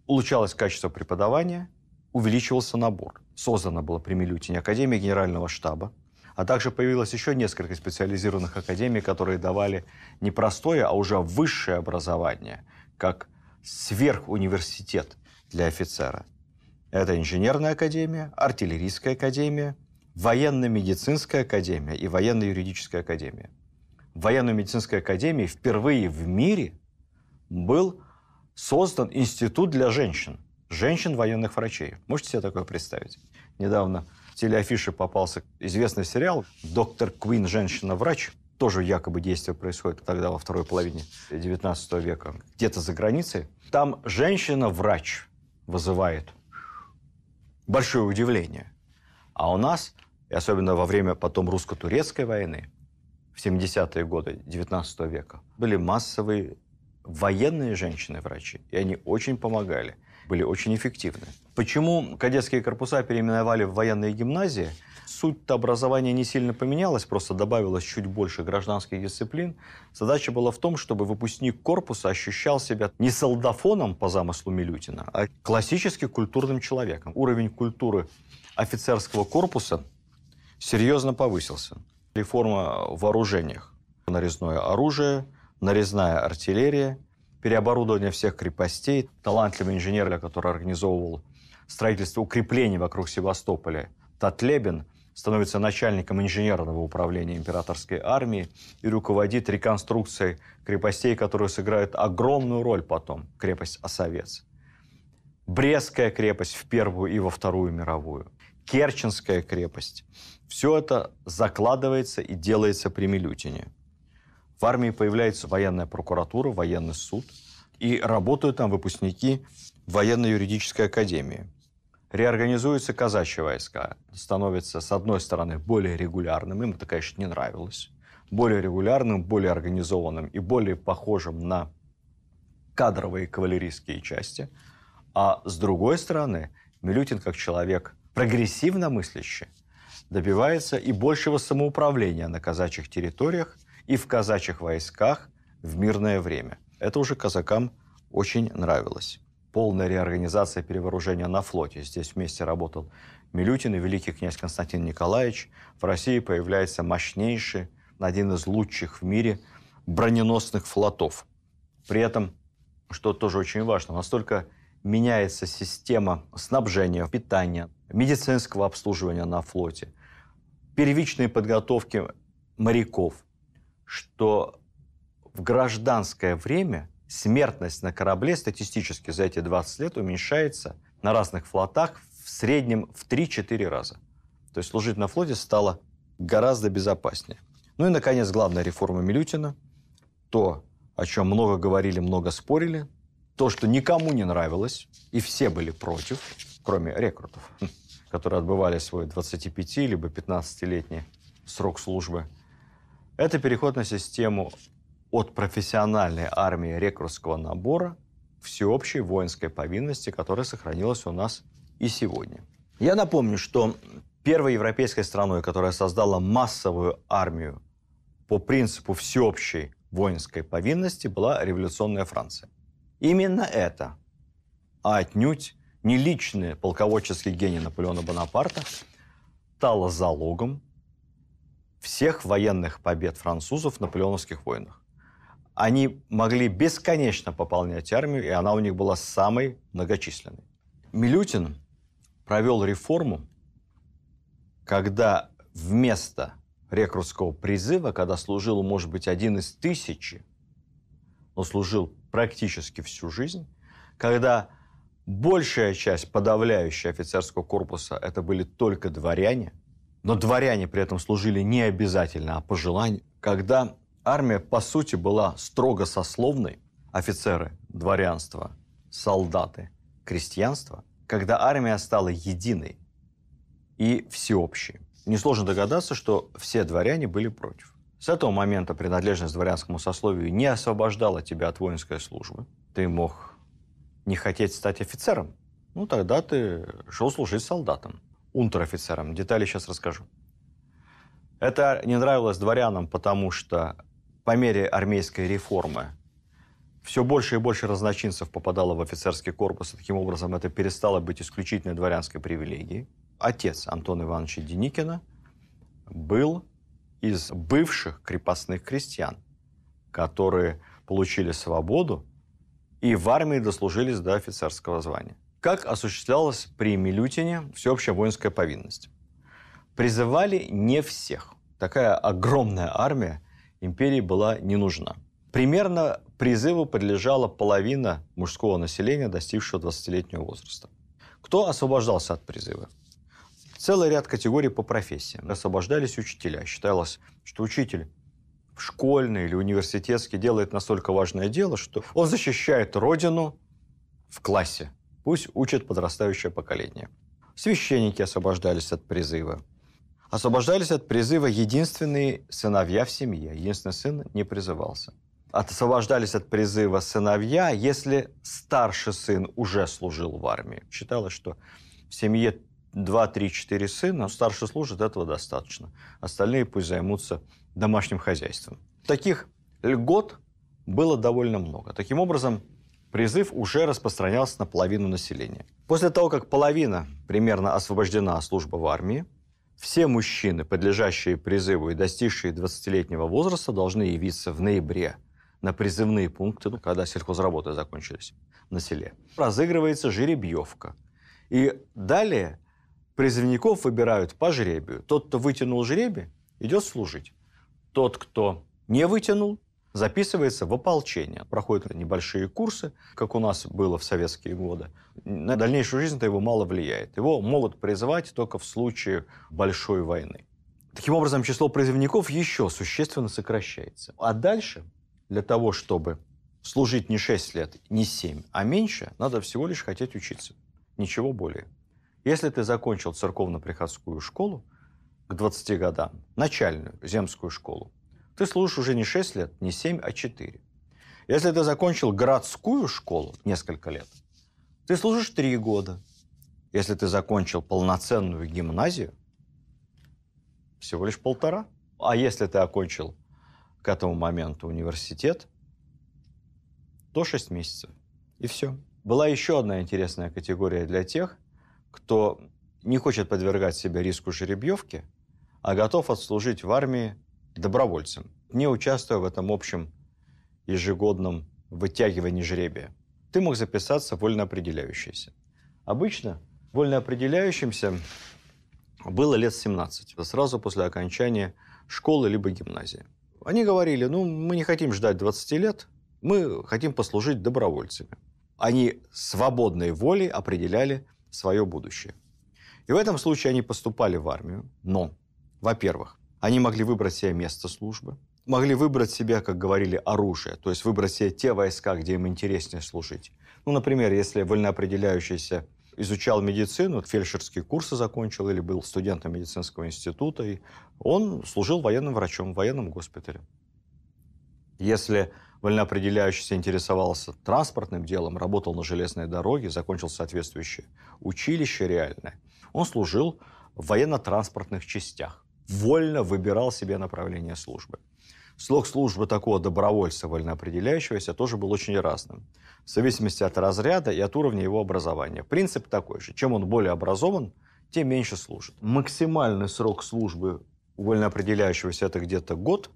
Speaker 2: Улучшалось качество преподавания, увеличивался набор. Создана была при Милютине Академия Генерального штаба, а также появилось еще несколько специализированных академий, которые давали не простое, а уже высшее образование, как сверхуниверситет для офицера. Это инженерная академия, артиллерийская академия, военно-медицинская академия и военно-юридическая академия. В военно-медицинской академии впервые в мире был создан институт для женщин, женщин военных врачей. Можете себе такое представить? Недавно телеафише попался известный сериал «Доктор Квин. Женщина-врач». Тоже якобы действие происходит тогда во второй половине XIX века, где-то за границей. Там женщина-врач вызывает большое удивление. А у нас, и особенно во время потом русско-турецкой войны, в 70-е годы XIX века, были массовые военные женщины-врачи, и они очень помогали были очень эффективны. Почему кадетские корпуса переименовали в военные гимназии? Суть образования не сильно поменялась, просто добавилось чуть больше гражданских дисциплин. Задача была в том, чтобы выпускник корпуса ощущал себя не солдафоном по замыслу Милютина, а классически культурным человеком. Уровень культуры офицерского корпуса серьезно повысился. Реформа в вооружениях. Нарезное оружие, нарезная артиллерия, переоборудование всех крепостей. Талантливый инженер, который организовывал строительство укреплений вокруг Севастополя, Татлебин, становится начальником инженерного управления императорской армии и руководит реконструкцией крепостей, которые сыграют огромную роль потом, крепость Осовец. Брестская крепость в Первую и во Вторую мировую. Керченская крепость. Все это закладывается и делается при Милютине. В армии появляется военная прокуратура, военный суд, и работают там выпускники военно-юридической академии. Реорганизуются казачьи войска, становятся, с одной стороны, более регулярным, им это, конечно, не нравилось, более регулярным, более организованным и более похожим на кадровые кавалерийские части. А с другой стороны, Милютин, как человек прогрессивно мыслящий, добивается и большего самоуправления на казачьих территориях и в казачьих войсках в мирное время. Это уже казакам очень нравилось. Полная реорганизация перевооружения на флоте. Здесь вместе работал Милютин и великий князь Константин Николаевич. В России появляется мощнейший, один из лучших в мире броненосных флотов. При этом, что тоже очень важно, настолько меняется система снабжения, питания, медицинского обслуживания на флоте, первичной подготовки моряков, что в гражданское время смертность на корабле статистически за эти 20 лет уменьшается на разных флотах в среднем в 3-4 раза. То есть служить на флоте стало гораздо безопаснее. Ну и, наконец, главная реформа Милютина. То, о чем много говорили, много спорили. То, что никому не нравилось, и все были против, кроме рекрутов, которые отбывали свой 25 либо 15-летний срок службы – это переход на систему от профессиональной армии рекрутского набора всеобщей воинской повинности, которая сохранилась у нас и сегодня. Я напомню, что первой европейской страной, которая создала массовую армию по принципу всеобщей воинской повинности, была революционная Франция. Именно это, а отнюдь не личный полководческий гений Наполеона Бонапарта, стало залогом всех военных побед французов в наполеоновских войнах. Они могли бесконечно пополнять армию, и она у них была самой многочисленной. Милютин провел реформу, когда вместо рекрутского призыва, когда служил, может быть, один из тысячи, но служил практически всю жизнь, когда большая часть, подавляющая офицерского корпуса, это были только дворяне, но дворяне при этом служили не обязательно, а по желанию, когда армия, по сути, была строго сословной, офицеры, дворянство, солдаты, крестьянство, когда армия стала единой и всеобщей. Несложно догадаться, что все дворяне были против. С этого момента принадлежность дворянскому сословию не освобождала тебя от воинской службы. Ты мог не хотеть стать офицером. Ну, тогда ты шел служить солдатом, унтер-офицером. Детали сейчас расскажу. Это не нравилось дворянам, потому что по мере армейской реформы все больше и больше разночинцев попадало в офицерский корпус, и таким образом это перестало быть исключительной дворянской привилегией. Отец Антона Ивановича Деникина был из бывших крепостных крестьян, которые получили свободу и в армии дослужились до офицерского звания. Как осуществлялась при Милютине всеобщая воинская повинность? Призывали не всех. Такая огромная армия империи была не нужна. Примерно призыву подлежала половина мужского населения, достигшего 20-летнего возраста. Кто освобождался от призыва? Целый ряд категорий по профессиям. Освобождались учителя. Считалось, что учитель в школьный или университетский делает настолько важное дело, что он защищает родину в классе. Пусть учат подрастающее поколение. Священники освобождались от призыва. Освобождались от призыва единственные сыновья в семье. Единственный сын не призывался освобождались от призыва сыновья, если старший сын уже служил в армии. Считалось, что в семье 2, 3, 4 сына, старший служит, этого достаточно. Остальные пусть займутся домашним хозяйством. Таких льгот было довольно много. Таким образом, призыв уже распространялся на половину населения. После того, как половина примерно освобождена служба в армии, все мужчины, подлежащие призыву и достигшие 20-летнего возраста, должны явиться в ноябре на призывные пункты, ну, когда сельхозработы закончились на селе. Разыгрывается жеребьевка. И далее призывников выбирают по жребию. Тот, кто вытянул жребий, идет служить. Тот, кто не вытянул, записывается в ополчение. Проходят небольшие курсы, как у нас было в советские годы. На дальнейшую жизнь это его мало влияет. Его могут призывать только в случае большой войны. Таким образом, число призывников еще существенно сокращается. А дальше для того, чтобы служить не 6 лет, не 7, а меньше, надо всего лишь хотеть учиться. Ничего более. Если ты закончил церковно-приходскую школу к 20 годам, начальную земскую школу, ты служишь уже не 6 лет, не 7, а 4. Если ты закончил городскую школу несколько лет, ты служишь 3 года. Если ты закончил полноценную гимназию, всего лишь полтора. А если ты окончил к этому моменту университет, то 6 месяцев. И все. Была еще одна интересная категория для тех, кто не хочет подвергать себя риску жеребьевки, а готов отслужить в армии добровольцем, не участвуя в этом общем ежегодном вытягивании жребия. Ты мог записаться вольно определяющийся. Обычно вольно определяющимся было лет 17, сразу после окончания школы либо гимназии. Они говорили, ну, мы не хотим ждать 20 лет, мы хотим послужить добровольцами. Они свободной волей определяли свое будущее. И в этом случае они поступали в армию, но, во-первых, они могли выбрать себе место службы, могли выбрать себе, как говорили, оружие, то есть выбрать себе те войска, где им интереснее служить. Ну, например, если вольноопределяющийся изучал медицину, фельдшерские курсы закончил или был студентом медицинского института, и он служил военным врачом в военном госпитале. Если вольноопределяющийся интересовался транспортным делом, работал на железной дороге, закончил соответствующее училище реальное, он служил в военно-транспортных частях, вольно выбирал себе направление службы. Слог службы такого добровольца, вольноопределяющегося, тоже был очень разным. В зависимости от разряда и от уровня его образования. Принцип такой же. Чем он более образован, тем меньше служит. Максимальный срок службы вольноопределяющегося – это где-то год,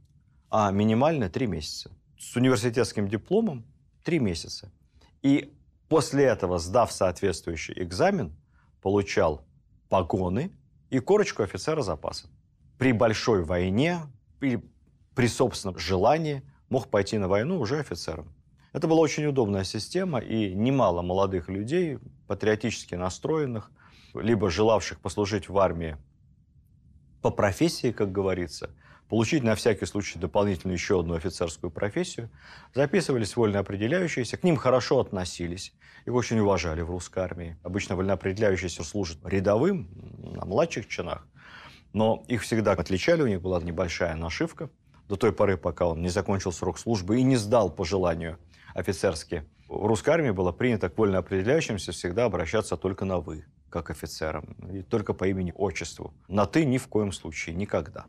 Speaker 2: а минимальный – три месяца. С университетским дипломом – три месяца. И после этого, сдав соответствующий экзамен, получал погоны и корочку офицера запаса. При большой войне или при собственном желании мог пойти на войну уже офицером. Это была очень удобная система, и немало молодых людей, патриотически настроенных, либо желавших послужить в армии по профессии, как говорится, получить на всякий случай дополнительно еще одну офицерскую профессию, записывались вольноопределяющиеся, к ним хорошо относились, их очень уважали в русской армии. Обычно вольноопределяющиеся служат рядовым, на младших чинах, но их всегда отличали, у них была небольшая нашивка, до той поры, пока он не закончил срок службы и не сдал по желанию офицерски. В русской армии было принято к вольно определяющимся всегда обращаться только на «вы», как офицерам, и только по имени-отчеству. На «ты» ни в коем случае, никогда.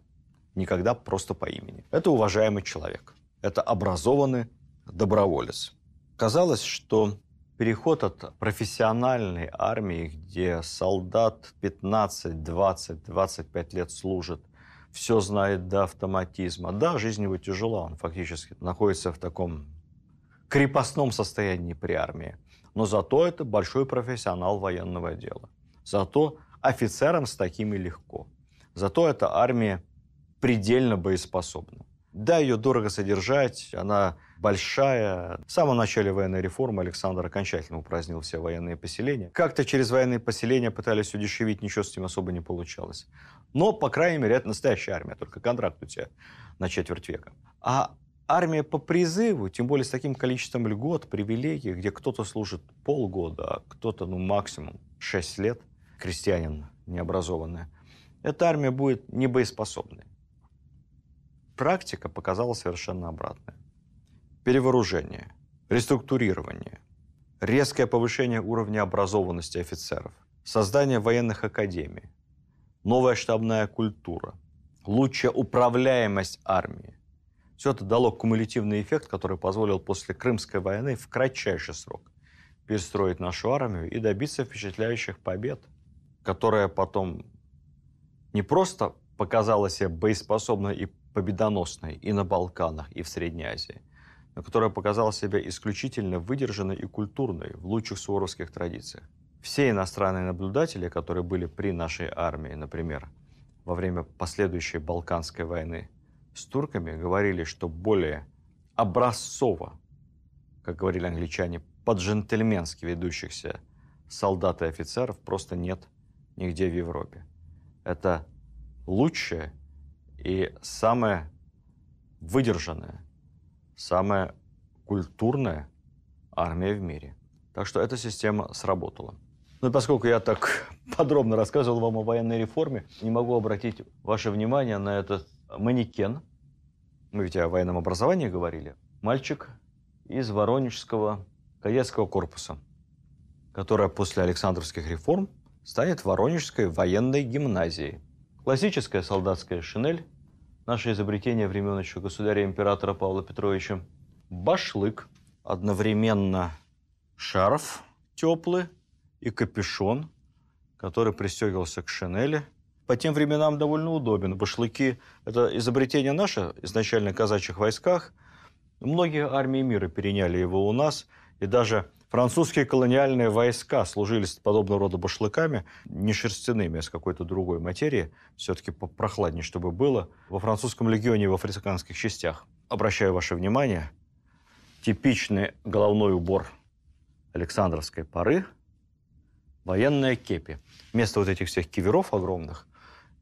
Speaker 2: Никогда просто по имени. Это уважаемый человек. Это образованный доброволец. Казалось, что переход от профессиональной армии, где солдат 15, 20, 25 лет служит, все знает до автоматизма. Да, жизнь его тяжела, он фактически находится в таком крепостном состоянии при армии. Но зато это большой профессионал военного дела. Зато офицерам с такими легко. Зато эта армия предельно боеспособна. Да, ее дорого содержать, она большая. В самом начале военной реформы Александр окончательно упразднил все военные поселения. Как-то через военные поселения пытались удешевить, ничего с этим особо не получалось. Но, по крайней мере, это настоящая армия, только контракт у тебя на четверть века. А армия по призыву, тем более с таким количеством льгот, привилегий, где кто-то служит полгода, а кто-то, ну, максимум 6 лет, крестьянин необразованный, эта армия будет небоеспособной. Практика показала совершенно обратное. Перевооружение, реструктурирование, резкое повышение уровня образованности офицеров, создание военных академий, новая штабная культура, лучшая управляемость армии, все это дало кумулятивный эффект, который позволил после Крымской войны в кратчайший срок перестроить нашу армию и добиться впечатляющих побед, которая потом не просто показала себя боеспособной и победоносной и на Балканах, и в Средней Азии, которая показала себя исключительно выдержанной и культурной в лучших суворовских традициях. Все иностранные наблюдатели, которые были при нашей армии, например, во время последующей Балканской войны, с турками говорили, что более образцово, как говорили англичане, по-джентльменски ведущихся солдат и офицеров просто нет нигде в Европе. Это лучшая и самая выдержанная, самая культурная армия в мире. Так что эта система сработала. Ну и поскольку я так подробно рассказывал вам о военной реформе, не могу обратить ваше внимание на этот манекен. Мы ведь о военном образовании говорили. Мальчик из Воронежского кадетского корпуса, которая после Александровских реформ станет Воронежской военной гимназией. Классическая солдатская шинель, наше изобретение времен еще государя-императора Павла Петровича. Башлык, одновременно шарф теплый и капюшон, который пристегивался к шинели – по тем временам довольно удобен. Башлыки – это изобретение наше, изначально в казачьих войсках. Многие армии мира переняли его у нас, и даже французские колониальные войска служили подобного рода башлыками, не шерстяными, а с какой-то другой материи, все-таки прохладнее, чтобы было, во французском легионе и в африканских частях. Обращаю ваше внимание, типичный головной убор Александровской поры – военная кепи. Вместо вот этих всех киверов огромных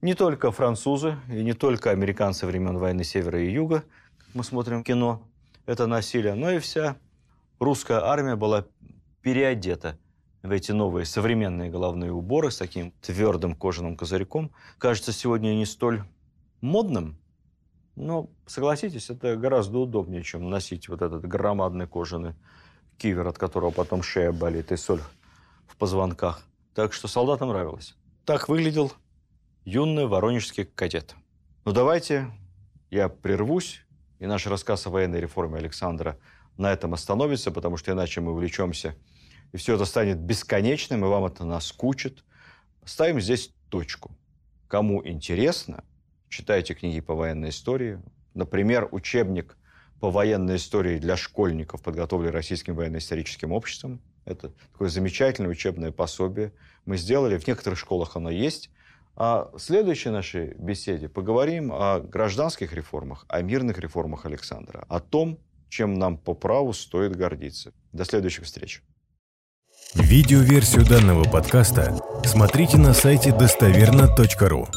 Speaker 2: не только французы и не только американцы времен войны Севера и Юга, как мы смотрим кино, это насилие, но и вся русская армия была переодета в эти новые современные головные уборы с таким твердым кожаным козырьком. Кажется сегодня не столь модным, но, согласитесь, это гораздо удобнее, чем носить вот этот громадный кожаный кивер, от которого потом шея болит и соль в позвонках. Так что солдатам нравилось. Так выглядел юный воронежский кадет. Ну давайте я прервусь, и наш рассказ о военной реформе Александра на этом остановится, потому что иначе мы увлечемся, и все это станет бесконечным, и вам это наскучит. Ставим здесь точку. Кому интересно, читайте книги по военной истории. Например, учебник по военной истории для школьников, подготовленный Российским военно-историческим обществом. Это такое замечательное учебное пособие. Мы сделали, в некоторых школах оно есть, А в следующей нашей беседе поговорим о гражданских реформах, о мирных реформах Александра, о том, чем нам по праву стоит гордиться. До следующих встреч.
Speaker 3: Видеоверсию данного подкаста смотрите на сайте достоверно.ру.